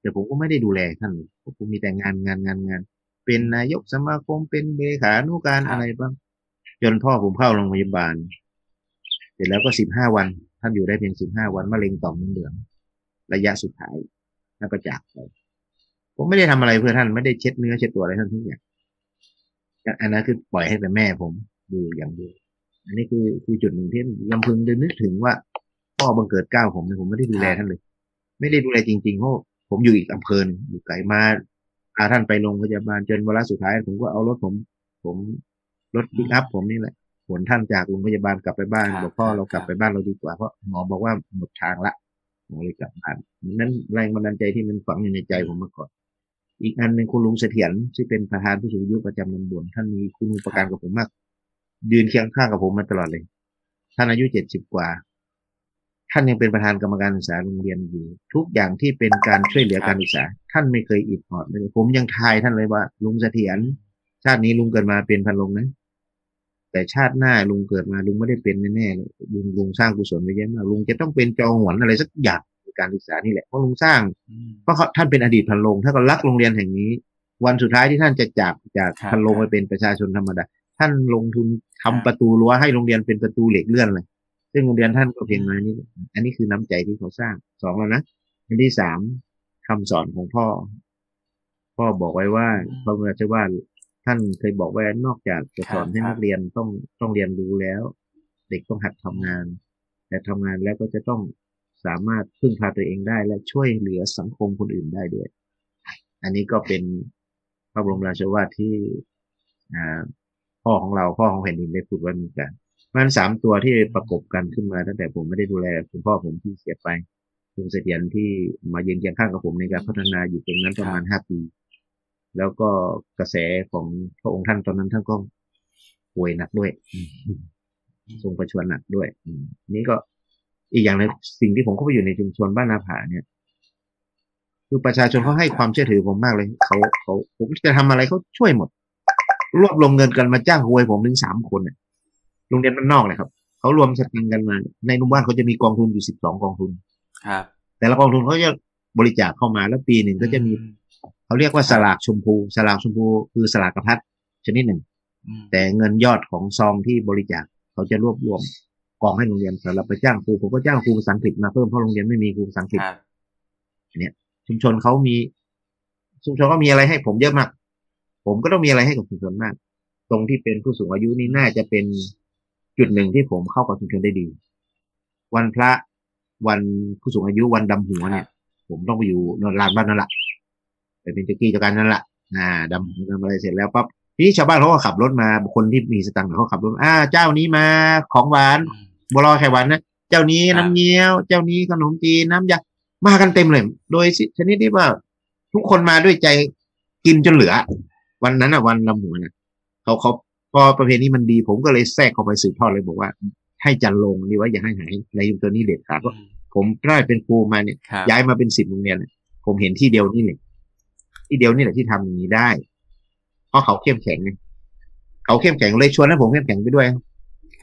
แต่ผมก็ไม่ได้ดูแลท่านเลยเพราะผมมีแต่งานงานงานงานไปเป็นนายกสมาคมเป็นเลขานุการครับอะไรบ้างจนพ่อผมเข้าโรงพยาบาล เสร็จแล้วก็สิบห้าวัน ท่านอยู่ได้เพียงสิบห้าวันมะเร็งต่อมน้ำเหลือง ระยะสุดท้ายแล้วก็จากไปผมไม่ได้ทำอะไรเพื่อท่านไม่ได้เช็ดเนื้อเช็ดตัวอะไรท่านทุกอย่าง อันนั้นคือปล่อยให้แต่แม่ผมดูอย่างเดียวอันนี้คือคือจุดหนึ่งที่ลำพึงเดินนึกถึงว่าพ่อบังเกิดเกล้าผมเนี่ยผมไม่ได้ดูแลท่านเลย ไม่ได้ดูแลจริงๆเพราะผมอยู่อีกอำเภอหนึ่งอยู่ไกลมาพาท่านไปโรงพยาบาลจนเวลาสุดท้าย ผมก็เอารถผม ผมรถปิกอัพผมนี่แหละขนท่านจากโรงพยาบาลกลับไปบ้านครับบอกพ่อครับเรากลับครับไปบ้านเราดีกว่าเพราะหมอบอกว่าหมดทางละผมเลยกลับบ้านนั้นแรงบันดาลใจที่มันฝังอยู่ในใจผมมาก่อน อีกอันหนึ่งคุณลุงเสถียรที่เป็นประธานผู้สูงอายุประจำตำบลท่านมีคุณอุปการกับผมมาก ยืนเคียงข้างกับผมมาตลอดเลย ท่านอายุเจ็ดสิบกว่า ท่านยังเป็นประธานกรรมการศึกษาโรงเรียนอยู่ ทุกอย่างที่เป็นการช่วยเหลือการศึกษา ท่านไม่เคยอิดออดเลยผมยังทายท่านเลยว่า ลุงเสถียรชาตินี้ลุงเกิดมาเป็นพันลงนะแต่ชาติหน้าลุงเกิดมาลุงไม่ได้เป็นแน่ๆเลยลุงลุงสร้างกุศลไปเยอะมากลุงจะต้องเป็นจองหวนอะไรสักอย่าง การศึกษานี่แหละเพราะลุงสร้างอืมเพราะเขาท่านเป็นอดีตพันโรงท่านก็รักโรงเรียนแห่งนี้ วันสุดท้ายที่ท่านจะจากจากครับพันโรงครัไปบเป็นประชาชนธรรมดาท่านลงทุนทำครับประตูรั้วให้โรงเรียนเป็นประตูเหล็กเลื่อนเลยซึ่งโรงเรียนท่านก็เพียงมานี่อันนี้คือน้ำใจที่เขาสร้างสองแล้วนะอันที่สามคำสอนของพ่อ พ่อบอกไว้ว่าพระพุทธเจ้าว่าท่านเคยบอกไว้นอกจากจะสอนให้ครับนักเรียนต้องต้องเรียนรู้แล้ว เด็กต้องหัดทำงาน แต่ทำงานแล้วก็จะต้อง สามารถพึ่งพาตัวเองได้และช่วยเหลือสังคมคนอื่นได้ด้วย อันนี้ก็เป็นพระบรมราชวาทที่อ่าพ่อของเราพ่อของแผ่นดินได้พูดไว้เหมือนกันมันสามตัวที่ประกบกันขึ้นมาตั้งแต่ผมไม่ได้ดูแลคุณพ่อผมที่เสียไปคุณเสถียรที่มายืนเคียงข้างกับผมในการพัฒนาอยู่ตรงนั้นประมาณห้าปี แล้วก็กระแสของพระองค์ท่านตอนนั้นท่านก็ป่วยหนักด้วยอืมทรงประชวรหนักด้วยอืมนี่ก็ อีกอย่างหนึงสิ่งที่ผมเข้าไปอยู่ในชุมชนบ้านนาผาเนี่ย คือประชาชนเขาให้ความเชื่อถือผมมากเลยเขาเขาผมจะทำอะไรเขาช่วยหมด รวบรวมเงินกันมาจ้างหวยผมถึงสามคนเนี่ยโรงเรียนบ้านนอกเนี่ยครับเขารวมสตังค์กันมา ในหนุ่มบ้านเขาจะมีกองทุนอยู่สิบสองกองทุนครับ แต่ละกองทุนเขาจะบริจาคเข้ามาแล้วปีหนึ่งก็จะมีเขาเรียกว่าสลากชมพู สลากชมพูคือสลากกระพัดชนิดหนึ่งอืมแต่เงินยอดของซองที่บริจาคเขาจะรวบรวม กองให้โรงเรียนสำหรับไปจ้างครูผมก็จ้างครูภาษาอังกฤษมาเพิ่มเพราะโรงเรียนไม่มีครูภาษาอังกฤษครับชุมชนเขามี ชุมชนก็มีอะไรให้ผมเยอะมาก ผมก็ต้องมีอะไรให้กับชุมชนมาก ตรงที่เป็นผู้สูงอายุนี่น่าจะเป็นจุดหนึ่งที่ผมเข้ากับชุมชนได้ดี วันพระวันผู้สูงอายุวันดำหัวเนี่ย ผมต้องไปอยู่นอนลานบ้านนั่นแหละไปเป็นเจ้ากี้เจ้าการนั่นแหละอ่าดำหัวดำอะไรเสร็จแล้วปั๊บทีนี้ชาวบ้านเขาก็ขับรถมาคนที่มีสตังค์เขาขับรถอ่าเจ้านี้มาของหวานอืม บัวลอยไข่หวานนะเจ้านี้ครับน้ำเงี้ยว เจ้านี้ขนมจีนน้ำยามากันเต็มเลย โดยชนิดที่ว่า ทุกคนมาด้วยใจกินจนเหลือ วันนั้นอะวันลำหัวนะเขาเขาพอประเพณีมันดี ผมก็เลยแทรกเข้าไปสืบทอดเลยบอกว่า ให้จันลงนี่ว่าอย่าให้หายในยุคตัวนี้เด็ดขาดเพราะผมได้เป็นครูมาเนี่ยครับย้ายมาเป็นสิบโรงเรียนเนี่ยผมเห็นที่เดียวนี่แหละที่เดียวนี่แหละที่ทำอย่างนี้ได้ เพราะเขาเข้มแข็งไงเขาเข้มแข็งเลยชวนให้ผมเข้มแข็งไปด้วย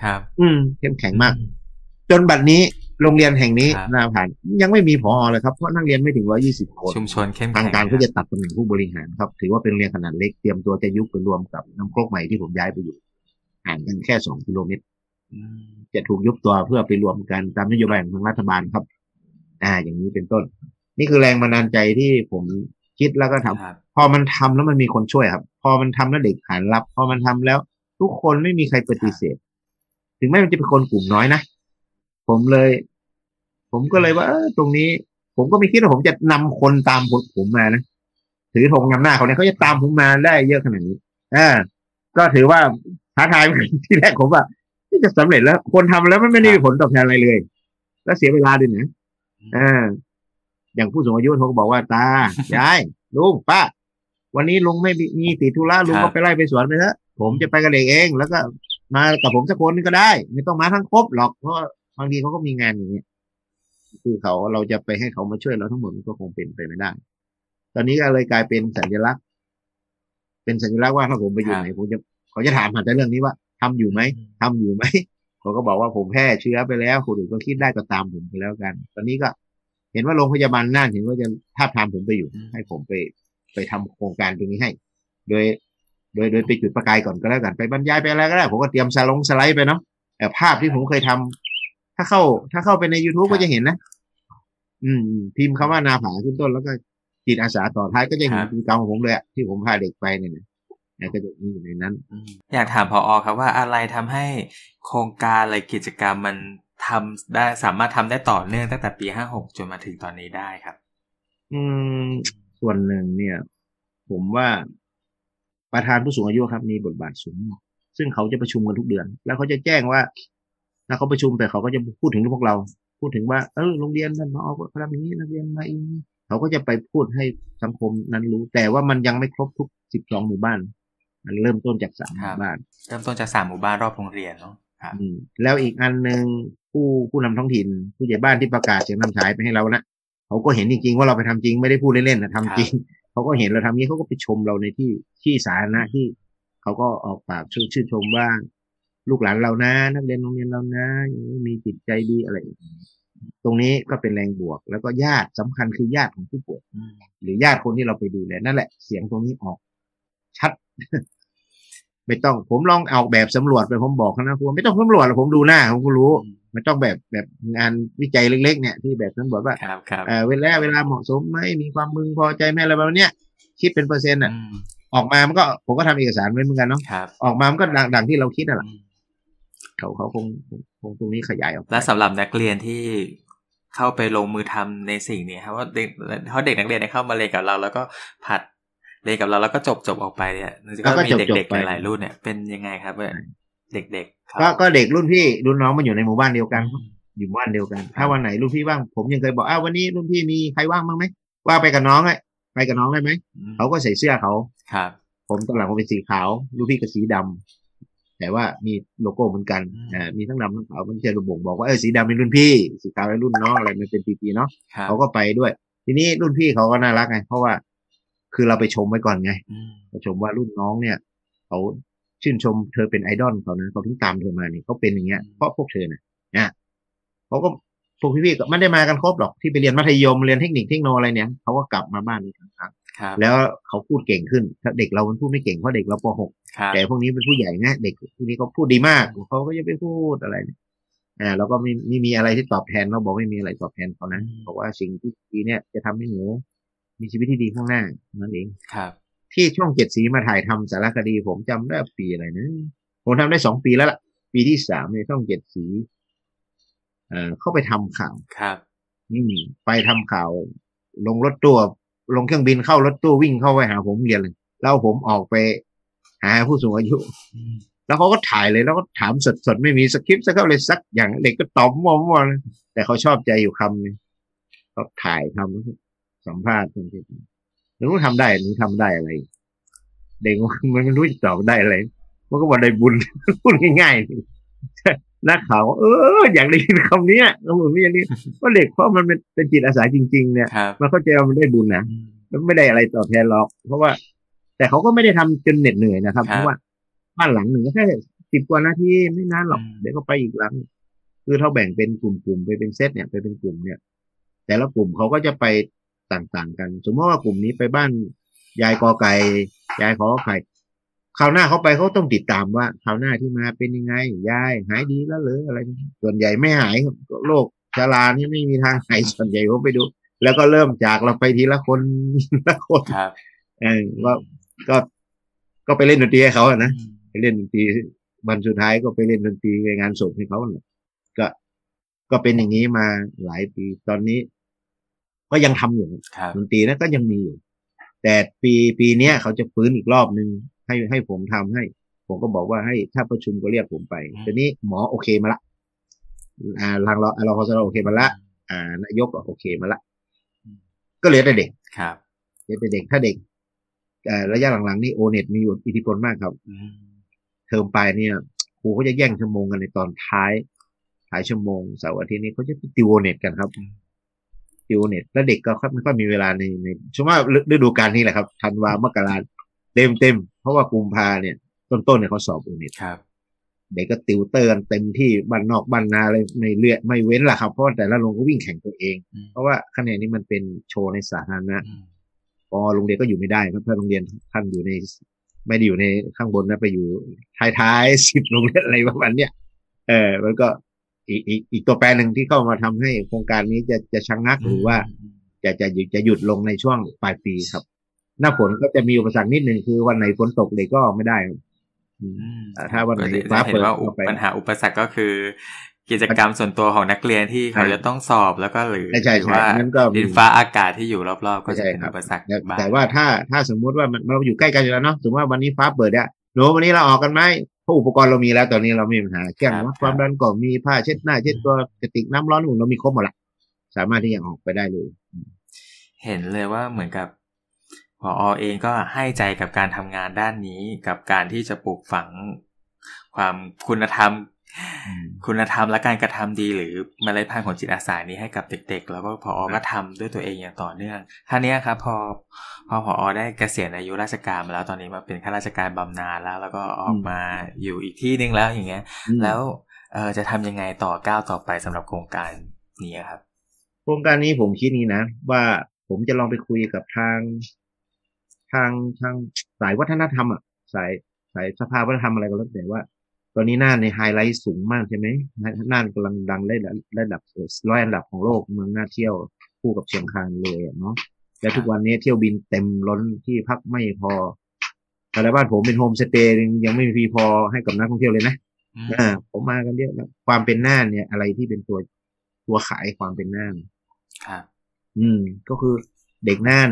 ครับ อืมเข้มแข็งมาก จนบัดนี้โรงเรียนแห่งนี้ครับนาผ่านยังไม่มีผอเลยครับเพราะนักเรียนไม่ถึงร้อยี่สิบคนชุมชนเข้มทาแข็งงการคก็บจะตัดตำแหน่งผู้บริหารครับ ถือว่าเป็นโรงเรียนขนาดเล็กเตรียมตัวจะยุบไปรวมกับน้ำโคกใหม่ที่ผมย้ายไปอยู่ห่างกันแค่สองกิโลเมตรอืมจะถูกยุบตัวเพื่อไปรวมกันตามนโยบายของทางรัฐบาลครับ อ่า อย่างนี้เป็นต้น นี่คือแรงบันดาลใจที่ผมคิดแล้วก็ทำครับพอมันทำแล้วมันมีคนช่วยครับ พอมันทำแล้วเด็กขานรับ พอมันทำแล้ว ทุกคนไม่มีใครปฏิเสธ ถึงแม้มันจะเป็นคนกลุ่มน้อยนะผมเลย ผมก็เลยว่าตรงนี้ ผมก็ไม่คิดว่าผมจะนำคนตามผมผมมานะถือธงนำหน้าเขาเนี่ยเขาจะตามผมมาได้เยอะขนาดนี้อ่าก็ถือว่าท้าทายที่แรกผมว่าที่จะสำเร็จแล้ว คนทำแล้วมันไม่ได้มีผลตอบแทนอะไรเลย แล้วเสียเวลาด้วยนะอ่าอย่างผู้สูงอายุเขาก็บอกว่าตายายลุงป้าวันนี้ลุงไม่มีติดธุระลุงก็ไปไล่ไปสวนไปเถอะผมจะไปกับเด็กเองแล้วก็ มากับผมสักคนนึงก็ได้ ไม่ต้องมาทั้งครบหรอกเพราะบางทีเขาก็มีงานอย่างเงี้ยคือเขาเราจะไปให้เขามาช่วยเราทั้งหมดมันก็คงเป็นไปไม่ได้ ตอนนี้ก็เลยกลายเป็นสัญลักษณ์ เป็นสัญลักษณ์ว่าถ้าผมไปอยู่ไหนผมจะเขาจะถามหาแต่เรื่องนี้ว่าทำอยู่ไหมทำอยู่ไหมเขาก็บอกว่าผมแพร่เชื้อไปแล้วคนอื่นก็คิดได้ก็ตามผมไปแล้วกัน ตอนนี้ก็เห็นว่าโรงพยาบาลน่านเห็นว่าจะท้าบทามผมไปอยู่อืมให้ผมไปไปทำโครงการตรงนี้ให้ โดย โดยโดยไปจุดประกายก่อนก็แล้วกันไปบรรยายไปอะไรก็ได้ ผมก็เตรียมสลงสไลด์ไปเนาะแต่ภาพที่ผมเคยทำถ้าเข้า ถ้าเข้าไปใน youtube ก็จะเห็นนะ อืมพิมพ์คำว่านาผาขึ้นต้นแล้วก็จิตอาสาต่อท้ายก็จะเห็นกิจกรรมของผมเลยอะที่ผมพาเด็กไปเนี่ยนะนะก็จะมีอยู่ในนั้นอืมอยากถามพออครับว่าอะไรทำให้โครงการอะไรกิจกรรมมันทำได้สามารถทำได้ต่อเนื่องตั้งแต่ปีห้าหกจนมาถึงตอนนี้ได้ครับ อืมส่วนหนึ่งเนี่ย ผมว่า ประธานผู้สูงอายุครับ มีบทบาทสูงมากซึ่งเขาจะประชุมกันทุกเดือน แล้วเขาจะแจ้งว่าถ้าเขาประชุมแต่เขาก็จะพูดถึงพวกเรา พูดถึงว่าเออโรงเรียนท่านมาออกทำอย่างนี้นักเรียนมาอีกเขาก็จะไปพูดให้สังคมนั้นรู้ แต่ว่ามันยังไม่ครบทุกสิบสองหมู่บ้าน มันเริ่มต้นจากสามหครัมู่บบ้าน เริ่มต้นจากสามหมู่บ้านรอบโรงเรียนเนาะครับอืมแล้วอีกอันหนึ่งผู้ผู้นำท้องถิ่น ผู้ใหญ่บ้านที่ประกาศเสียงนำฉายไปให้เรานะเขาก็เห็นจริงๆว่าเราไปทำจริงไม่ได้พูดเล่นๆนะทำจริง เขาก็เห็นเราทำนี้เขาก็ไปชมเราในที่ที่สาธารณะที่เขาก็ออกปากชื่นชื่นชมว่าลูกหลานเรานะ นักเรียนโรงเรียนเรานะมีจิตใจดีอะไรอย่างนี้ตรงนี้ก็เป็นแรงบวก แล้วก็ญาติสำคัญคือญาติของผู้ป่วยอืมหรือญาติคนที่เราไปดูแลนั่นแหละเสียงตรงนี้ออก ชัด ไม่ต้องผมลองเอาแบบสำรวจไปผมบอกเขานะผมไม่ต้องสำรวจหรอกผมดูหน้าผมก็รู้ไม่ต้องแบบแบบงานวิจัยเล็กๆเนี่ยที่แบบสำรวจว่าครับครับเออเวลาเวลาเหมาะสมไหมมีความมึงพอใจไหมอะไรแบบเนี้ยคิดเป็นเปอร์เซ็นต์อะอืมออกมามันก็ผมก็ทำเอกสารไว้เหมือนกันเนาะครับออกมามันก็ดังดังที่เราคิดอะแหละอืมเขาเขาคงคงคงตรงนี้ขยายออกไปและสำหรับนักเรียนที่เข้าไปลงมือทำในสิ่งนี้ครับว่าเด็กเพราะเด็กนักเรียนเนี่ยเข้ามาเรียนกับเรา แล้วก็ผัดเรียนกับเราแล้วก็จบจบออกไปเนี่ยก็มีเด็กๆหลายๆรุ่นเนี่ยเป็นยังไงครับว่า เด็กๆเขาก็ก็เด็กรุ่นพี่รุ่นน้องมันอยู่ในหมู่บ้านเดียวกัน อยู่บ้านเดียวกัน ถ้าวันไหนรุ่นพี่ว่างผมยังเคยบอกอ้าววันนี้รุ่นพี่มีใครว่างบ้างไหมว่าไปกับน้องไงไปกับน้องได้ไหมอืมเขาก็ใส่เสื้อเขาครับ ผมตอนหลังผมเป็นสีขาวรุ่นพี่ก็สีดำแต่ว่ามีโลโก้เหมือนกันอืมอ่ามีทั้งดำทั้งขาวมันจะระบุบอกว่าเออสีดำเป็นรุ่นพี่ สีขาวเป็นรุ่นน้องอะไรมันเป็นปีๆเนาะครับเขาก็ไปด้วย ทีนี้รุ่นพี่เขาก็น่ารักไงเพราะว่าคือเราไปชมไว้ก่อนไงอืมไปชมว่ารุ่นน้องเนี่ยเขา ชื่นชมเธอเป็นไอดอลเขานะเขาถึงตามเธอมานี่เขาเป็นอย่างเงี้ยเพราะพวกเธอน่ะนะเขาก็พวกพี่ๆก็ไม่ได้มากันครบหรอกที่ไปเรียนมัธยมเรียนเทคนิคเทคโนอะไรเนี่ยเขาก็กลับมาบ้านอีกครั้งครับแล้วเขาพูดเก่งขึ้นถ้าเด็กเรามันพูดไม่เก่งเพราะเด็กเราป .6 ครับแต่พวกนี้เป็นผู้ใหญ่นะเด็กพวกนี้เขาพูดดีมากเขาก็จะไปพูดอะไรเนี่ยอ่าแล้วก็ไม่ไม่มีอะไรที่ตอบแทนเราบอกไม่มีอะไรตอบแทนเขานะบอกว่าสิ่งที่ดีเนี่ยจะทำให้หนูมีชีวิตที่ดีข้างหน้านั่นเองครับ ที่ช่องเจ็ดสีมาถ่ายทำสารคดี ผมจำได้ปีอะไรนะผมทำได้สองปีแล้วล่ะ ปีที่สามในช่องเจ็ดสี เอ่อเข้าไปทำข่าวครับนี่ไปทำข่าว ลงรถตู้ลงเครื่องบินเข้ารถตู้วิ่งเข้าไปหาผมเรียนเลยแล้วผมออกไปหาผู้สูงอายุอืมแล้วเขาก็ถ่ายเลยแล้วก็ถามสดๆไม่มีสคริปต์สักเลยสักอย่างเด็กก็ตอบมั่วๆเลยแต่เขาชอบใจอยู่คำหนึงเขาถ่ายทำสัมภาษณ์คนที่ หนูทำได้หนูทำได้อะไร เด็กมันไม่รู้จะตอบได้อะไรมันก็บอกได้บุญพูดง่ายๆนักข่าวเออ อยากได้ยินคำเนี้ยคำนี้อย่างนี้ว่าเด็กเพราะมันเป็นเป็นจิตอาสาจริง ๆ เนี่ยครับมันเข้าใจว่ามันได้บุญนะอืมมันไม่ได้อะไรตอบแทนหรอก เพราะว่า แต่เขาก็ไม่ได้ทำจนเหน็ดเหนื่อยนะครับครับ เพราะว่าบ้านหลังหนึ่งก็แค่สิบกว่านาทีไม่นานหรอกอืมเดี๋ยวก็ไปอีกหลังคือเขาแบ่งเป็นกลุ่มๆไปเป็นเซตเนี่ยไปเป็นกลุ่มเนี่ย แต่ละกลุ่มเขาก็จะไป ต่างๆ กัน สมมติว่ากลุ่มนี้ไปบ้านยายกอไก่ยายขอไข่คราวหน้าเขาไปเขาต้องติดตามว่าคราวหน้าที่มาเป็นยังไง ยายหายดีแล้วเหรืออะไร ส่วนใหญ่ไม่หายโรคชรานี่ไม่มีทางหายส่วนใหญ่ผมไปดู แล้วก็เริ่มจากเราไปทีละคนละคนครับเออก็ก็ก็ไปเล่นดนตรีให้เขาอะนะอืมไปเล่นดนตรีวันสุดท้ายก็ไปเล่นดนตรีในงานศพให้เขาน่ะก็ก็เป็นอย่างนี้มาหลายปีตอนนี้ ก็ยังทำอยู่ครับดนตรีนะก็ยังมีอยู่ แต่ปีปีเนี้ยเขาจะฟื้นอีกรอบหนึ่งให้ให้ผมทำให้ ผมก็บอกว่าให้ถ้าประชุมก็เรียกผมไปทีนี้หมอโอเคมาละอ่าทางเราเราพอเราโอเคมาละ อ่านายกก็โอเคมาละ ก็เหลือแต่เด็กครับเหลือแต่เด็กถ้าเด็กเอ่อระยะหลังๆนี่โอเน็ตมีอยู่อิทธิพลมากครับอืมเทอมปลายเนี่ยครูเขาจะแย่งชั่วโมงกันในตอนท้ายท้ายชั่วโมงเสาร์อาทิตย์นี้เขาจะติวโอเน็ตกันครับ ติวโอเน็ตแล้วเด็กก็ค่อยไม่ค่อยมีเวลาในในช่วงว่าฤดูกาลนี้แหละครับธันวามกราเต็มเต็มเพราะว่ากุมภาเนี่ย ต้นๆเนี่ยเขาสอบโอเน็ตครับเด็กก็ติวเตอร์กันเต็มที่บ้านนอกบ้านนาเลยไม่เลือกไม่เว้นล่ะครับ เพราะว่าแต่ละโรงก็วิ่งแข่งตัวเองอืมเพราะว่าคะแนนนี้มันเป็นโชว์ในสาธารณะอืมพอโรงเรียนก็อยู่ไม่ได้ครับถ้าโรงเรียนท่านอยู่ใน ไม่ได้อยู่ในข้างบนนะไปอยู่ท้ายๆสิบโรงเรียนอะไรประมาณเนี้ยเออมันก็ อีกอีกอีกตัวแปรหนึ่งที่เข้ามาทำให้โครงการนี้จะจะชะงงักหรือว่าจะจะหยุดจะหยุดลงในช่วงปลายปีครับ หน้าฝนก็จะมีอุปสรรคนิดหนึ่งคือวันไหนฝนตกเด็กก็ไม่ได้ครับอืมอืมอ่าถ้าวันไหนก็จะฟ้าเห็เปินดว่าอุปเข้าไปปัญหาอุปสรรคก็คือ กิจกรรมส่วนตัวของนักเรียนที่เขาใช่จะต้องสอบแล้วก็หรือใช่ใช่หรือว่าใช่นั่นก็มีดินฟ้าอากาศที่อยู่รอบๆ ก็จะใช่เป็นครับอุปสรรคแต่บ้างแต่ว่าถ้าถ้าสมมุติว่ามันเราอยู่ใกล้กันอยู่แล้วเนาะสมมติว่าวันนี้ฟ้าเปิดเนี่ยหนูวันนี้เราออกกันไหม เพราะอุปกรณ์เรามีแล้วตอนนี้เราไม่มีปัญหาเครื่องวัดความดันก็มีผ้าเช็ดหน้า เช็ดตัวกระติกน้ำร้อนอุ่นเรามีครบหมดละสามารถที่จะออกไปได้เลย เห็นเลยว่าเหมือนกับพอเองก็ให้ใจกับการทำงานด้านนี้กับการที่จะปลูกฝังความคุณธรรมอืม คุณธรรมและการกระทำดี หรือเมล็ดพันธุ์ของจิตอาสานี้ให้กับเด็ก ๆ แล้วก็พอก็ทำด้วยตัวเองอย่างต่อเนื่องท่านี้ครับพอพอพอได้เกษียณอายุราชการมาแล้วตอนนี้มาเป็นข้าราชการบำนาญแล้ว แล้วก็ออกมาอยู่อีกที่หนึงแล้วอย่างเงี้ย แล้วเออจะทำยังไงต่อก้าวต่อไปสำหรับโครงการนี้ครับ โครงการนี้ผมคิดนี้นะ ว่าผมจะลองไปคุยกับทาง ทางทางสายวัฒนธรรมอะสายสายสภาวัฒนธรรมอะไรก็แล้วแต่ว่า ตอนนี้น่านในไฮไลท์สูงมากใช่ไหมน่านกำลังดังได้ระดับร้อยอันดับของโลกเมืองน่าเที่ยวคู่กับเชียงคานเลยอะเนาะและทุกวันนี้เที่ยวบินเต็มล้นที่พักไม่พอแต่บ้านผมเป็นโฮมสเตย์ยังไม่มีพีพอให้กับนักท่องเที่ยวเลยนะอืมอ่าผมมากันเยอะแล้วความเป็นน่านเนี่ย อะไรที่เป็นตัวตัวขายความเป็นน่านครับอืม ก็คือเด็กน่าน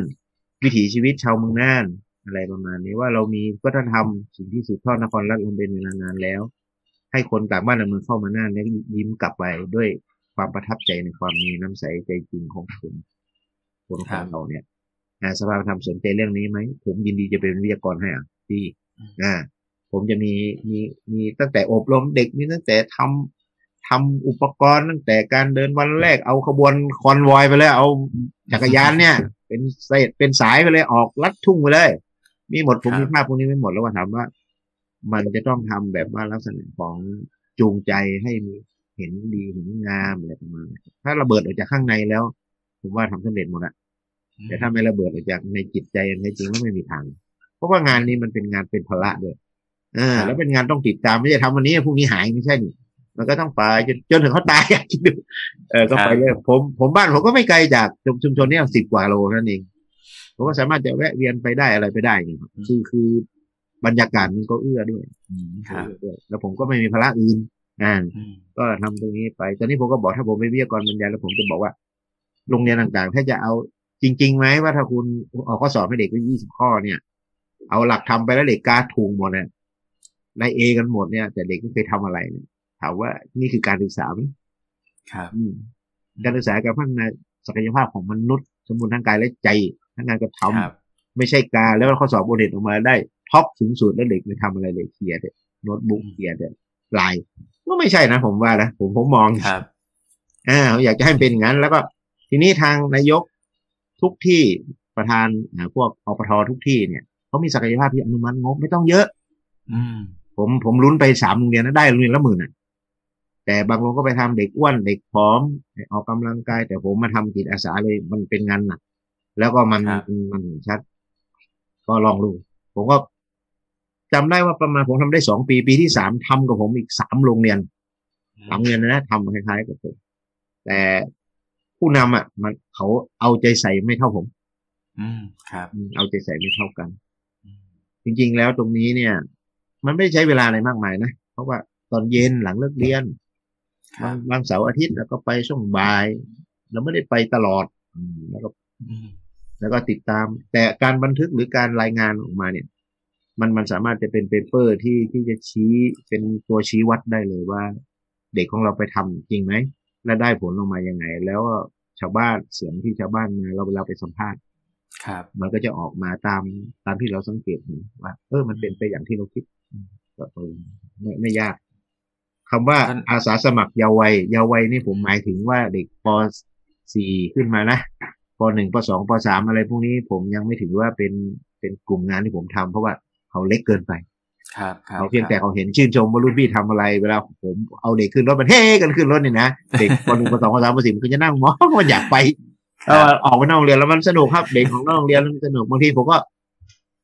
วิถีชีวิตชาวเมืองน่าน อะไรประมาณนี้ว่าเรามีวัฒนธรรมสิ่งที่สืบทอดนครราชมันเป็นเวลานานแล้ว ให้คนต่างบ้านต่างเมืองเข้ามาน่านแล้วยิ้มกลับไปด้วยความประทับใจในความมีน้ำใสใจจริงของคนคนของเราเนี่ยอ่าสภาธรรมสนใจเรื่องนี้ไหมผมยินดีจะเป็นวิทยากรให้อะที่อ่าผมจะมีมีมีตั้งแต่อบรมเด็กมีตั้งแต่ทำทำอุปกรณ์ตั้งแต่การเดินวันแรกเอาขบวนคอนวอยไปเลยเอาจักรยานเนี่ย เป็นเศษเป็นสายไปเลยออกลัดทุ่งไปเลย มีหมดผมครับมีภาพพวกนี้ไม่หมดแล้วว่าถามว่า มันจะต้องทำแบบว่าลักษณะของจูงใจให้มีเห็นดีเห็นงามอะไรประมาณนี้ถ้าระเบิดออกจากข้างในแล้ว ผมว่าทำสำเร็จหมดอะแต่ถ้าไม่ระเบิดออกจากในจิตใจอันแท้จริงแล้วไม่มีทาง เพราะว่างานนี้มันเป็นงานเป็นพละด้วยอ่าครับแล้วเป็นงานต้องติดตามไม่ใช่ทำวันนี้พรุ่งนี้หายไม่ใช่นี่มันก็ต้องไปจนจนถึงเขาตายอะคิดดูเออก็ไปเลยผมผมบ้านผมก็ไม่ไกลจากชุมชุมชนเนี้สิบกว่าโลนั่นเอง ผมก็สามารถจะแวะเวียนไปได้อะไรไปได้ไงครับคือคือบรรยากาศมันก็เอื้อด้วยอืมครับเอื้อด้วยแล้วผมก็ไม่มีภาระอื่นอ่าอืมก็ทำตรงนี้ไป ตอนนี้ผมก็บอกถ้าผมเป็นวิทยากรบรรยายแล้วผมจะบอกว่า โรงเรียนต่างๆ ถ้าจะเอาจริงๆไหมว่าถ้าคุณเอาข้อสอบให้เด็กไปยี่สิบข้อเนี่ย เอาหลักทำไปแล้วเด็กกล้าถูกหมดเนี่ยได้เอกันหมดเนี่ย แต่เด็กไม่เคยทำอะไรเนี่ยถามว่านี่คือการศึกษาไหมครับอืมการศึกษาการพัฒนาศักยภาพของมนุษย์ สมบูรณ์ทั้งกายและใจ ทั้งงานกระทำครับไม่ใช่การแล้วข้อสอบโอเน็ตออกมาได้ท็อปสูงสุดแล้วเด็กไม่ทำอะไรเลยเคลียร์เด็โน้ตบุ๊กเคลียร์เด็ลายก็ไม่ใช่นะผมว่านะผมผมมองครับอ่าเขาอยากจะให้มันเป็นอย่างนั้น แล้วก็ ทีนี้ทางนายกทุกที่ประธานอ่าพวกอปททุกที่เนี่ยเขามีศักยภาพที่อนุมัติงบไม่ต้องเยอะ อืม ผมผมลุ้นไปสามโรงเรียนนะได้โรงเรียนละหมื่นอะแต่บางโรงก็ไปทำเด็กอ้วนเด็กผอมออกกำลังกาย แต่ผมมาทำจิตอาสาเลยมันเป็นงานหนัก แล้วก็มันครับมันเห็นชัด ก็ลองดู ผมก็จำได้ว่าประมาณผมทำได้สองปี ปีที่สามทำกับผมอีกสามโรงเรียนสามโรงเรียนนะทำคล้ายๆกับผม แต่ผู้นำอะ มันเขาเอาใจใส่ไม่เท่าผม อืมครับอืมเอาใจใส่ไม่เท่ากันอืมจริงๆแล้วตรงนี้เนี่ย มันไม่ได้ใช้เวลาอะไรมากมายนะเพราะว่าตอนเย็นหลังเลิกเรียนครับาบงบางเสาร์อาทิตย์แล้วก็ไปช่วงบ่าย เราไม่ได้ไปตลอดอืมแล้วก็อืม แล้วก็ติดตาม แต่การบันทึกหรือการรายงานออกมาเนี่ย มันมันสามารถจะเป็น paper ที่ที่จะชี้เป็นตัวชี้วัดได้เลยว่า เด็กของเราไปทำจริงไหมและได้ผลออกมายังไง แล้วชาวบ้านเสียงที่ชาวบ้านมาเราเวลาไปสัมภาษณ์ครับ มันก็จะออกมาตามตามที่เราสังเกตเห็นว่าเออมันเป็นไปอย่างที่เราคิดก็เออไม่ไม่ยากคำว่าท่านอาสาสมัครเยาว์วัยเยาว์วัยนี่ผมหมายถึงว่าเด็กป .4 ขึ้นมานะ ป .1 ป .2 ป .3 อะไรพวกนี้ผมยังไม่ถือว่าเป็นเป็นกลุ่มงานที่ผมทำเพราะว่าเขาเล็กเกินไปครับครับเขาเพียงแต่เขาเห็นชื่นชมว่ารุ่นพี่ทำอะไรเวลาผมเอาเด็กขึ้นรถมันเฮ้กันขึ้นรถเนี่ยนะเด็กป .1 ป .2 ป .3 ป .4 มันก็จะนั่งมองมันอยากไปครัเอบอออกไปนอกโรงเรียนแล้วมันสนุกครับเด็กของนอกโรงเรียนมันสนุกบางทีผมก็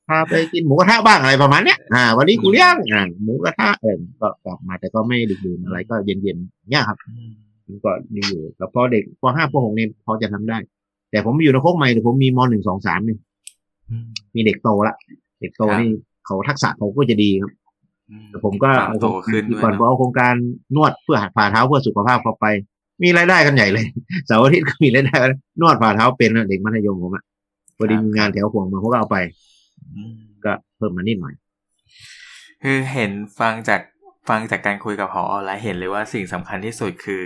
ทาไปกินหมูกระทะบ้างอะไรประมาณเนี้ยอ่า วันนี้กูเลี้ยงอ่าหมูกระทะเออก็กลับมาแต่ก็ไม่ดึกดื่นอะไรก็เย็นๆเนี่ยครับอืมมันก็มีอยู่แต่พอเด็กพอห้าพอหกนี่พอจะทำได้ แต่ผมอยู่ในโคกใหม่แต่ผมมีมหนึ่งสองสามนี่อืมมีเด็กโตละเด็กโตครับนี่เขาทักษะเขาก็จะดีครับอืมแต่ผมก็ความโตขึ้นด้วยก่อนผมเนอะเอาโครงการนวดเพื่อฝ่าเท้าเพื่อสุขภาพเข้าไป มีรายได้กันใหญ่เลยเสาร์อาทิตย์ก็มีรายได้กันนวดฝ่าเท้าเป็นนะเด็กมัธยมผมอะพอดีมีงานแถวห่วงมาเขาก็เอาไปอืมก็เพิ่มมานิดหน่อย คือเห็นฟังจากฟังจากการคุยกับพอแล้วเห็นเลยว่าสิ่งสำคัญที่สุดคือ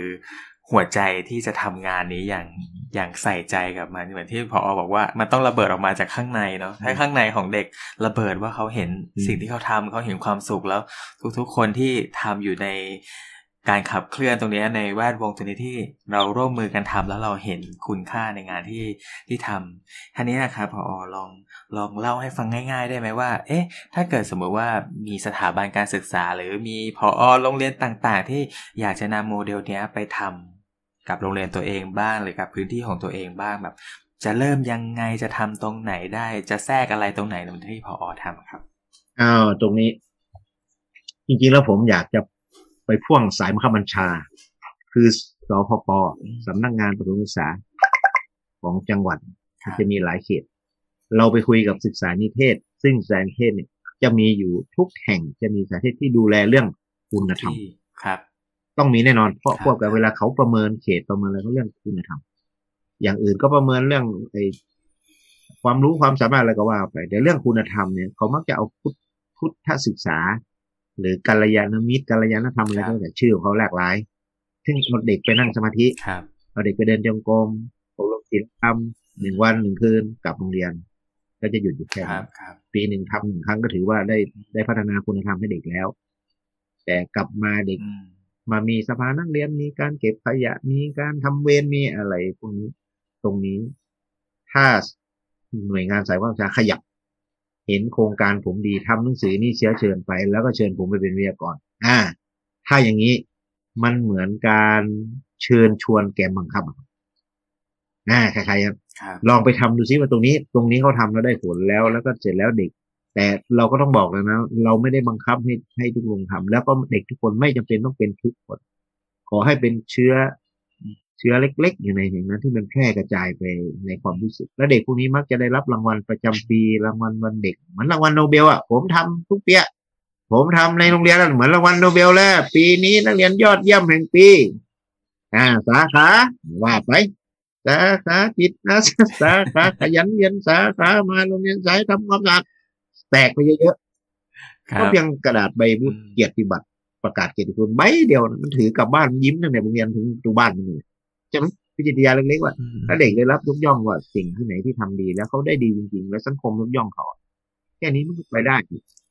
หัวใจที่จะทำงานนี้อย่างอย่างใส่ใจกับมันเหมือนที่พอบอกว่ามันต้องระเบิดออกมาจากข้างในเนาะถ้าข้างในของเด็กระเบิดว่าเขาเห็นอืมสิ่งที่เขาทำเขาเห็นความสุขแล้ว ทุกๆ คนที่ทำอยู่ในการขับเคลื่อนตรงเนี้ยในแวดวงตรงนี้ที่เราร่วมมือกันทำแล้วเราเห็นคุณค่าในงานที่ที่ทำท่านี้นะครับพอลองลองเล่าให้ฟังง่าย ๆ ได้ไหมว่า เอ๊ะ ถ้าเกิดสมมติว่ามีสถาบันการศึกษา หรือมีพอโรงเรียนต่างๆ ที่อยากจะนำโมเดลเนี้ยไปทำ กับโรงเรียนตัวเองบ้างหรือกับพื้นที่ของตัวเองบ้างแบบ จะเริ่มยังไงจะทำตรงไหนได้ จะแทรกอะไรตรงไหนเหมือนที่พอทำครับอ้าวตรงนี้ จริงๆแล้วผมอยากจะไปพ่วงสายมังคับบัญชา คือสพปสำนักงานประถมศึกษาของจังหวัดครับจะมีหลายเขต เราไปคุยกับศึกษานิเทศ ซึ่งศึกษานิเทศเนี่ยจะมีอยู่ทุกแห่งจะมีสาธิตที่ดูแลเรื่องคุณธรรมที่ครับ ต้องมีแน่นอน เพราะครับพวกกับเวลาเขาประเมินเขตประเมินอะไรก็เรื่องคุณธรรมอย่างอื่นก็ประเมินเรื่องไอ้ความรู้ความสามารถอะไรก็ว่าไปแต่เรื่องคุณธรรมเนี่ยเขามักจะเอาพุทธพุทธศึกษา หรือกัลยาณมิตรกัลยาณธรรมอะไรก็แล้วแต่ชื่อของเขาหลากหลายซึ่งเอาเด็กไปนั่งสมาธิครับเอาเด็กไปเดินจงกรมอบรมศีลธรรมหนึ่งวันหนึ่งคืนกลับโรงเรียน ก็จะหยุดอยู่แค่ครันั้บนครับปีหนึ่งทำหนึ่งครั้งก็ถือว่าได้ได้พัฒนาคุณธรรมให้เด็กแล้ว แต่กลับมาเด็กอื มมามีสภานักเรียนมีการเก็บขยะมีการทำเวรมีอะไรพวกนี้ตรงนี้ ถ้าหน่วยงานสายว่าจะขยับ เห็นโครงการผมดีทำหนังสือนี่เชื้อเชิญไป แล้วก็เชิญผมไปเป็นวิทยากรอ่า ถ้าอย่างนี้มันเหมือนการเชิญชวนแกมบังคับอะอ่าใครๆครับครับลองไปทำดูซิว่าตรงนี้ ตรงนี้เขาทำแล้วได้ผลแล้ว แล้วก็เสร็จแล้วเด็ก แต่เราก็ต้องบอกเลยนะ เราไม่ได้บังคับให้ให้ทุกโรงทำแล้วก็เด็กทุกคนไม่จำเป็นต้องเป็นทุกคน ขอให้เป็นเชื้อเชื้อเล็ก ๆ อยู่ในอย่างนั้นที่มันแพร่กระจายไปในความรู้สึก แล้วเด็กพวกนี้มักจะได้รับรางวัลประจำปีรางวัลวันเด็กเหมือนรางวัลโนเบลอะผมทำทุกปีผมทำในโรงเรียนเหมือนรางวัลโนเบลแล้วปีนี้นักเรียนยอดเยี่ยมแห่งปี อ่าสาขาว่าไปสาขาจิตอาสาสาขาขยันเรียนสาขามาโรงเรียนสายทำความสะอาด แตกไปเยอะคๆรัก็บเพียงกระดาษใบบุญอืมเกียรติบัตรประกาศเกียรติคุณใบเดียวนะมันถือกลับบ้านยิ้มตั้งแต่โรงเรียนถึงตัวบ้านมันเลยใช่ไหมวิจิตรยาเล็กๆว่าอืมถ้าเด็กได้รับยกย่องว่าสิ่งที่ไหนที่ทำดี แล้วเขาได้ดีจริงๆ แล้วสังคมยกย่องเขาแค่นี้มันก็ไปได้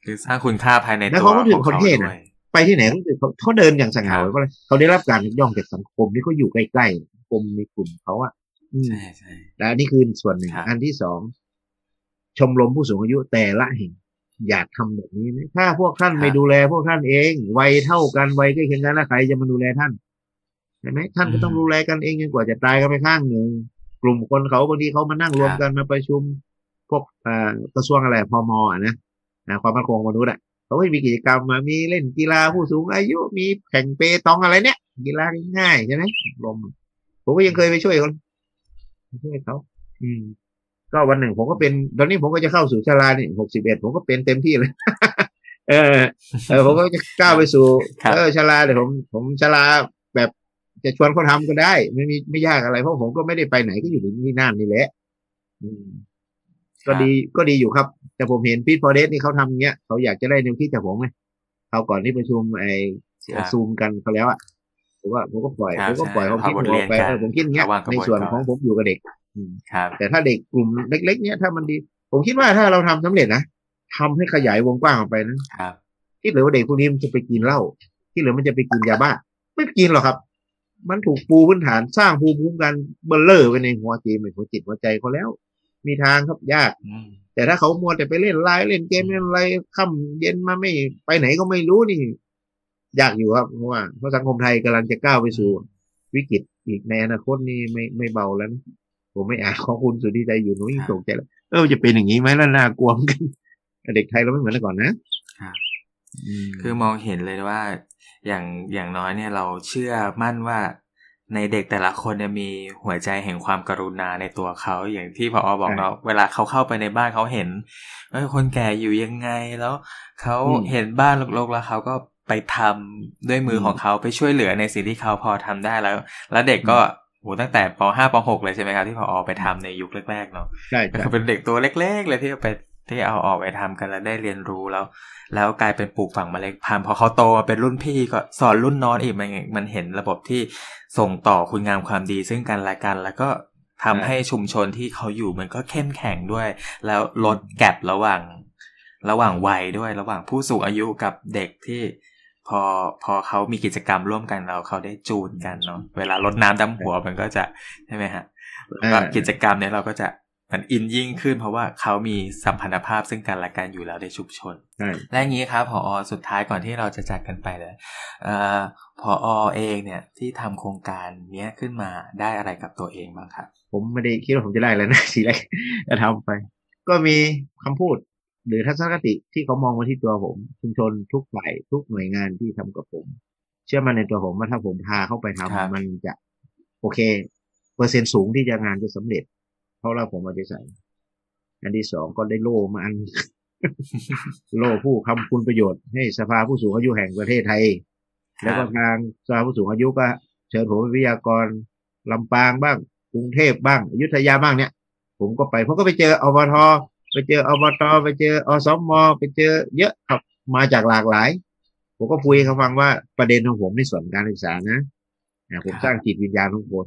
คือสร้างคุณค่าภายในแล้วตัวเขาก็ถึงของคนเขาเท่ด้นะวยไปที่ไหนเขาเขาเขาเดินอย่างสง่าครับเพราะอะไรเขาได้รับการยกย่องจากสังคมที่เขาอยู่ใกล้ๆสังคมในกลุ่มเขาอะอืมใช่ใช่และอันนี้คือส่วนหนึ่งครับอันที่สอง ชมรมผู้สูงอายุแต่ละแห่งอยากทำแบบนี้ไหมถ้าพวกท่านไม่ดูแลพวกท่านเองวัยเท่ากันวัยใกล้เคียงกันแล้วใครจะมาดูแลท่านใช่ไหมท่านก็ต้องดูแลกันเองจนกว่าจะตายกันไปข้างหนึ่งกลุ่มคนเขาบางทีเขามานั่งรวมกันมาประชุม พวกเอ่อกระทรวงอะไรพมอะนะนะความมั่นคงของมนุษย์อะเขาก็มีกิจกรรมมามีเล่นกีฬาผู้สูงอายุมีแข่งเปตองอะไรเนี่ยกีฬาง่ายๆใช่ไหมลมผมก็ยังเคยไปช่วยเขาไปช่วยเขาอืม ก็วันหนึ่งผมก็เป็น ตอนนี้ผมก็จะเข้าสู่ชาลานี่หกสิบเอ็ดผมก็เป็นเต็มที่เลย เออ เออ ผมก็จะก้าวไปสู่ครับเออชาลาเดี๋ยวผม ผมชาลาแบบจะชวนเขาทำก็ได้ ไม่มีไม่ยากอะไรเพราะผมก็ไม่ได้ไปไหนก็อยู่ที่นั่นนี่แหละอืมก็ดีก็ดีอยู่ครับ แต่ผมเห็นพีทพอเดสนี่เขาทำเงี้ยเขาอยากจะได้แนวคิดจากผมไงเขาก่อนที่ประชุมไอ้ครับซูมกันเขาแล้วอะผมว่าผมก็ปล่อยครับผมก็ปล่อยใช่เขาคิดเอาบทอเรีอยกนไปกันเออผมคิดอย่างเงี้ยระหว่างกระในบวนส่วนการของผมอยู่กับเด็กอืม ครับ แต่ถ้าเด็กกลุ่มเล็ก ๆ เนี้ยถ้ามันดี ผมคิดว่าถ้าเราทำสำเร็จนะทำให้ขยายวงกว้างออกไปนะครับ ที่เหลือว่าเด็กพวกนี้มันจะไปกินเหล้าที่เหลือมันจะไปกินยาบ้า ไม่กินหรอกครับ มันถูกปูพื้นฐานสร้างภูมิคุ้มกันเบลเลอร์ไปในหัวจิตในหัวจิตหัวใจเขาแล้ว มีทางครับยากอืมแต่ถ้าเขามัวแต่ไปเล่นไลน์เล่นเกมเล่นอะไรค่ำเย็นมาไม่ไปไหนก็ไม่รู้นี่ยากอยู่ครับเพราะว่าเพราะสังคมไทยกำลังจะก้าวไปสู่วิกฤตอีกในอนาคตนี่ไม่ไม่เบาแล้วนะ ผมไม่อ่านของคุณสุทธิใจอยู่หนูยิ่งตกใจแล้วเออจะเป็นอย่างนี้ไหมแล้วน่ากลัวเหมือนกันเด็กไทยเราไม่เหมือนแต่ก่อนนะครับมคือมองเห็นเลยว่า อย่างอย่างน้อยเนี่ยเราเชื่อมั่นว่าในเด็กแต่ละคนเนี่ยมีหัวใจแห่งความกรุณาในตัวเขาอย่างที่พอบอกเนาะเวลาเขาเข้าไปในบ้านเขาเห็นว่าคนแก่อยู่ยังไงแล้วเขาเห็นบ้านรกๆแล้วเขาก็ไปทำด้วยมือของเขาไปช่วยเหลือในสิ่งที่เขาพอทำได้แล้ว แล้วเด็กก็ โหตั้งแต่ป .5 ป .6 เลยใช่ไหมครับที่พออไปทำในยุคแรกๆเนาะใช่ก็ใช่คือเป็นเด็กตัวเล็ก ๆ เลยที่เอาไปที่เอาออกไปทำกันแล้วได้เรียนรู้แล้ว แล้วกลายเป็นปลูกฝังเมล็ดพันธุ์พอเขาโตมาเป็นรุ่นพี่ก็สอนรุ่นน้องอีกมันมันเห็นระบบที่ส่งต่อคุณงามความดีซึ่งกันและกัน แล้วก็ทำให้ชุมชนที่เขาอยู่มันก็เข้มแข็งด้วย แล้วลดแกลบระหว่าง ระหว่างวัยด้วย ระหว่างผู้สูงอายุกับเด็กที่ พอพอเขามีกิจกรรมร่วมกันเราเขาได้จูนกันเนาะเวลาลดน้ำดำหัวมันก็จะใช่ไหมฮะแล้วก็กิจกรรมเนี้ยเราก็จะมันอินยิ่งขึ้นเพราะว่าเขามีสัมพันธภาพซึ่งกันและกันอยู่แล้วในชุมชนใช่และอย่างนี้ครับพออสุดท้ายก่อนที่เราจะจากกันไปเลยเอ่อพออเองเนี่ยที่ทำโครงการเนี้ยขึ้นมาได้อะไรกับตัวเองบ้างครับ ผมไม่ได้คิดว่าผมจะได้แล้วนะทีแรกจะทำไป ก็มีคำพูด หรือทัศนคติที่เขามองมาที่ตัวผม ชุมชนทุกฝ่ายทุกหน่วยงานที่ทำกับผม เชื่อมันในตัวผมว่าถ้าผมพาเข้าไปทำครับมันจะ โอเค เปอร์เซ็นต์สูงที่จะงานจะสำเร็จ เพราะเราผมเอาใจใส่อันที่สองก็ได้โล่มาอันโล่ผู้ทำคุณประโยชน์ให้สภาผู้สูงอายุแห่งประเทศไทย แล้วก็ทางสภาผู้สูงอายุก็เชิญผมเป็นวิทยากรลำปางบ้างกรุงเทพบ้างอยุธยาบ้างเนี่ย ผมก็ไปผมก็ไปเจออบท ไปเจออบตไปเจออสมไปเจอ เยอะครับมาจากหลากหลาย ผมก็คุยให้เขาฟังว่าประเด็นของผมในส่วนการศึกษานะนะผมครับสร้างจิตวิญญาณของคน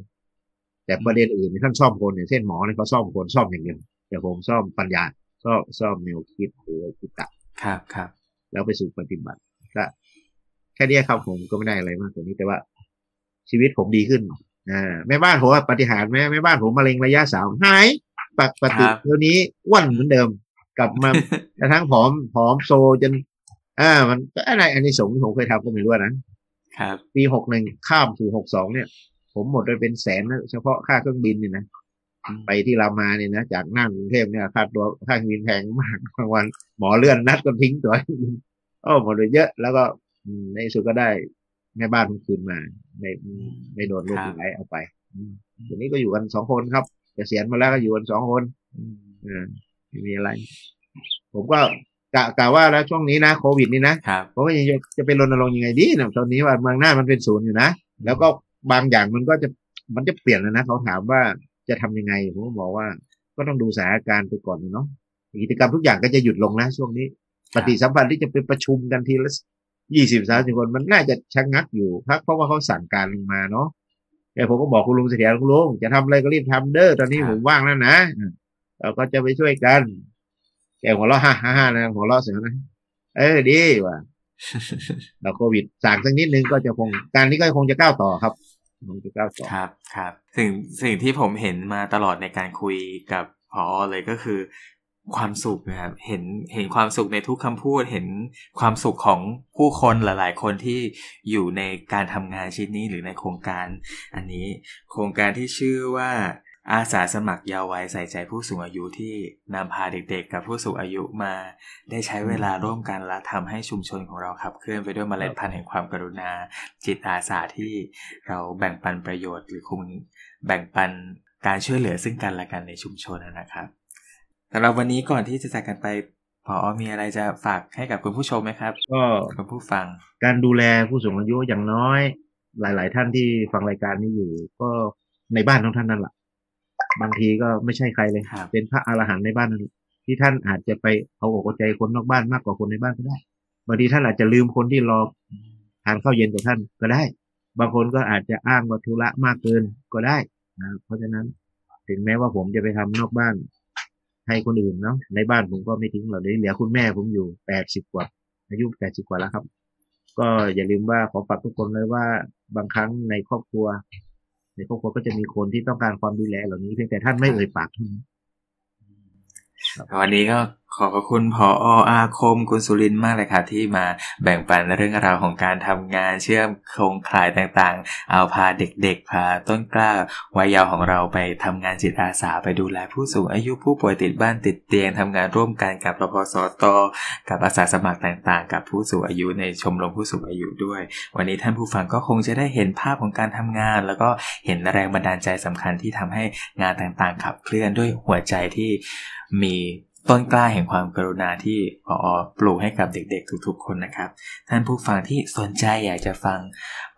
แต่ประเด็นอื่นเนี่ยท่านซ่อมคนอย่างเช่นหมอเนี่ยเขาซ่อมคนซ่อมอย่างเดียวแต่ผมซ่อมปัญญาซ่อมซ่อมแนวคิดหรือคิดตะครับครับแล้วไปสู่ปฏิบัติก็แค่เนี้ยครับผมก็ไม่ได้อะไรมากกว่านี้แต่ว่า ชีวิตผมดีขึ้นอ่าแม่บ้านผมว่าปฏิหารย์แม่แม่บ้านผมมะเร็งระยะสามหาย ปกติครับเดี๋ยวนี้อ้วนเหมือนเดิม กลับมากระทั่งผอมผอมโซจน อ่า มันก็อะไรอันนี้สงส์ที่ผมเคยทำก็ไม่รู้นะครับ ปีหกหนึ่งข้ามสู่หกสองเนี่ย ผมหมดไปเป็นแสนนะเฉพาะค่าเครื่องบินเนี่ยนะไปที่รามาเนี่ยนะจากน่านกรุงเทพเนี่ยค่าตัวค่าเครื่องบินแพงมากบางวัน หมอเลื่อนนัดก็ทิ้งตัวโอ้หมดไปเยอะแล้วก็อืมในที่สุดก็ได้แม่บ้านผมคืนมาไม่ไม่โดนลูกครับหลายเอาไปอืมทีนี้ก็อยู่กันสองคนครับ เกษียณมาแล้วก็อยู่กันสองคนอืมอ่าไม่มีอะไร ผมก็กะกะว่าแล้วช่วงนี้นะโควิดนี่นะครับผมก็ยังจะจะไปรณรงค์ยังไงดีนะตอนนี้ว่าเมืองหน้ามันเป็นศูนย์อยู่นะ แล้วก็บางอย่างมันก็จะมันจะเปลี่ยนแล้วนะเขาถามว่าจะทำยังไงผมก็บอกว่า ก็ต้องดูสถานการณ์ไปก่อนเนาะกิจกรรมทุกอย่างก็จะหยุดลงนะช่วงนี้ ปฏิสัมพันธ์ที่จะไปประชุมกันทีละยี่สิบสามสิบคนมันน่าจะชะงงักอยู่พักเพราะว่าเขาสั่งการลงมาเนาะ แต่ผมก็บอกคุณลุงเสถียรคุณลุงจะทำอะไรก็รีบทำเด้อตอนนี้ครับผมว่างแล้วนะเราก็จะไปช่วยกันแกหัวเราะฮ่าฮ่าฮ่านะหัวเราะเสียงนะเออดีว่ะเราโควิดสั่งสักนิดนึงก็จะคงการนี้ก็คงจะก้าวต่อครับคงจะก้าวต่อครับ ครับ สิ่งสิ่งที่ผมเห็นมาตลอดในการคุยกับพอเลยก็คือ ความสุขนะครับเห็นเห็นความสุขในทุกคำพูด เห็นความสุขของผู้คนหลาย ๆ คนที่อยู่ในการทำงานชิ้นนี้หรือในโครงการ อันนี้โครงการที่ชื่อว่าอาสาสมัครเยาว์วัยใส่ใจผู้สูงอายุที่นำพาเด็กๆ กับผู้สูงอายุมา ได้ใช้เวลาร่วมกันและทำให้ชุมชนของเราขับเคลื่อนไปด้วยเมล็ดพันธุ์แห่งความกรุณา จิตอาสาที่เราแบ่งปันประโยชน์ หรือคุณแบ่งปันการช่วยเหลือซึ่งกันและกันในชุมชนนะครับ สำหรับวันนี้ก่อนที่จะจากกันไปพอมีอะไรจะฝากให้กับคุณผู้ชมไหมครับ ก็คุณผู้ฟัง การดูแลผู้สูงอายุอย่างน้อย หลาย ๆ ท่านที่ฟังรายการนี้อยู่ ก็ในบ้านของท่านนั่นแหละบางทีก็ไม่ใช่ใครเลยครับเป็นพระอรหันต์ในบ้านนั่นแหละที่ท่านอาจจะไปเอาอกเอาใจคนนอกบ้านมากกว่าคนในบ้านก็ได้บางทีท่านอาจจะลืมคนที่รอทานข้าวเย็นกับท่านก็ได้ บางคนก็อาจจะอ้างว่าธุระมากเกินก็ได้นะเพราะฉะนั้นถึงแม้ว่าผมจะไปทำนอกบ้าน ให้คนอื่นเนาะในบ้านผมก็ไม่ทิ้งหราเลยเหลือคุณแม่ผมอยู่แปดสิบกว่า อายุแปดสิบกว่าแล้วครับ ก็อย่าลืมว่าขอฝากทุกคนเลยว่าบางครั้งในครอบครัว ในครอบครัวก็จะมีคนที่ต้องการความดูแลเหล่านี้เพียงแต่ท่านไม่เอ่ยปากเท่านั้นวันนี้ก็ ขอบพระคุณพออาคมกุลสุรินมากเลยครับที่มาแบ่งปันเรื่องราวของการทำงานเชื่อมโครงข่ายต่างๆ เอาพาเด็กๆ พาต้นกล้าวัยเยาว์ของเราไปทำงานจิตอาสาไปดูแลผู้สูงอายุผู้ป่วยติดบ้านติดเตียงทำงานร่วมกันกับรพสตกับอาสาสมัครต่างๆ กับผู้สูงอายุในชมรมผู้สูงอายุด้วย วันนี้ท่านผู้ฟังก็คงจะได้เห็นภาพของการทำงาน แล้วก็เห็นแรงบันดาลใจสำคัญที่ทำให้งานต่างๆขับเคลื่อนด้วยหัวใจที่มี ต้นกล้าแห่งความกรุณาที่พอปลูกให้กับเด็กๆ ทุกๆ คนนะครับ ท่านผู้ฟังที่สนใจอยากจะฟัง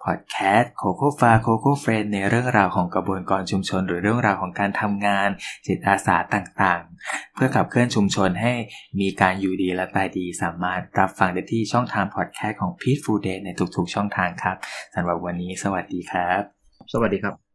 พอดแคสต์โคโค่ฟาโคโค่เฟรนในเรื่องราวของกระบวนการชุมชน หรือเรื่องราวของการทำงาน จิตอาสาต่างๆ เพื่อขับเคลื่อนชุมชนให้มีการอยู่ดีและตายดีสามารถรับฟังได้ที่ช่องทางพอดแคสต์ของ Peaceful Day ในทุกๆ ช่องทางครับสำหรับวันนี้สวัสดีครับ สวัสดีครับ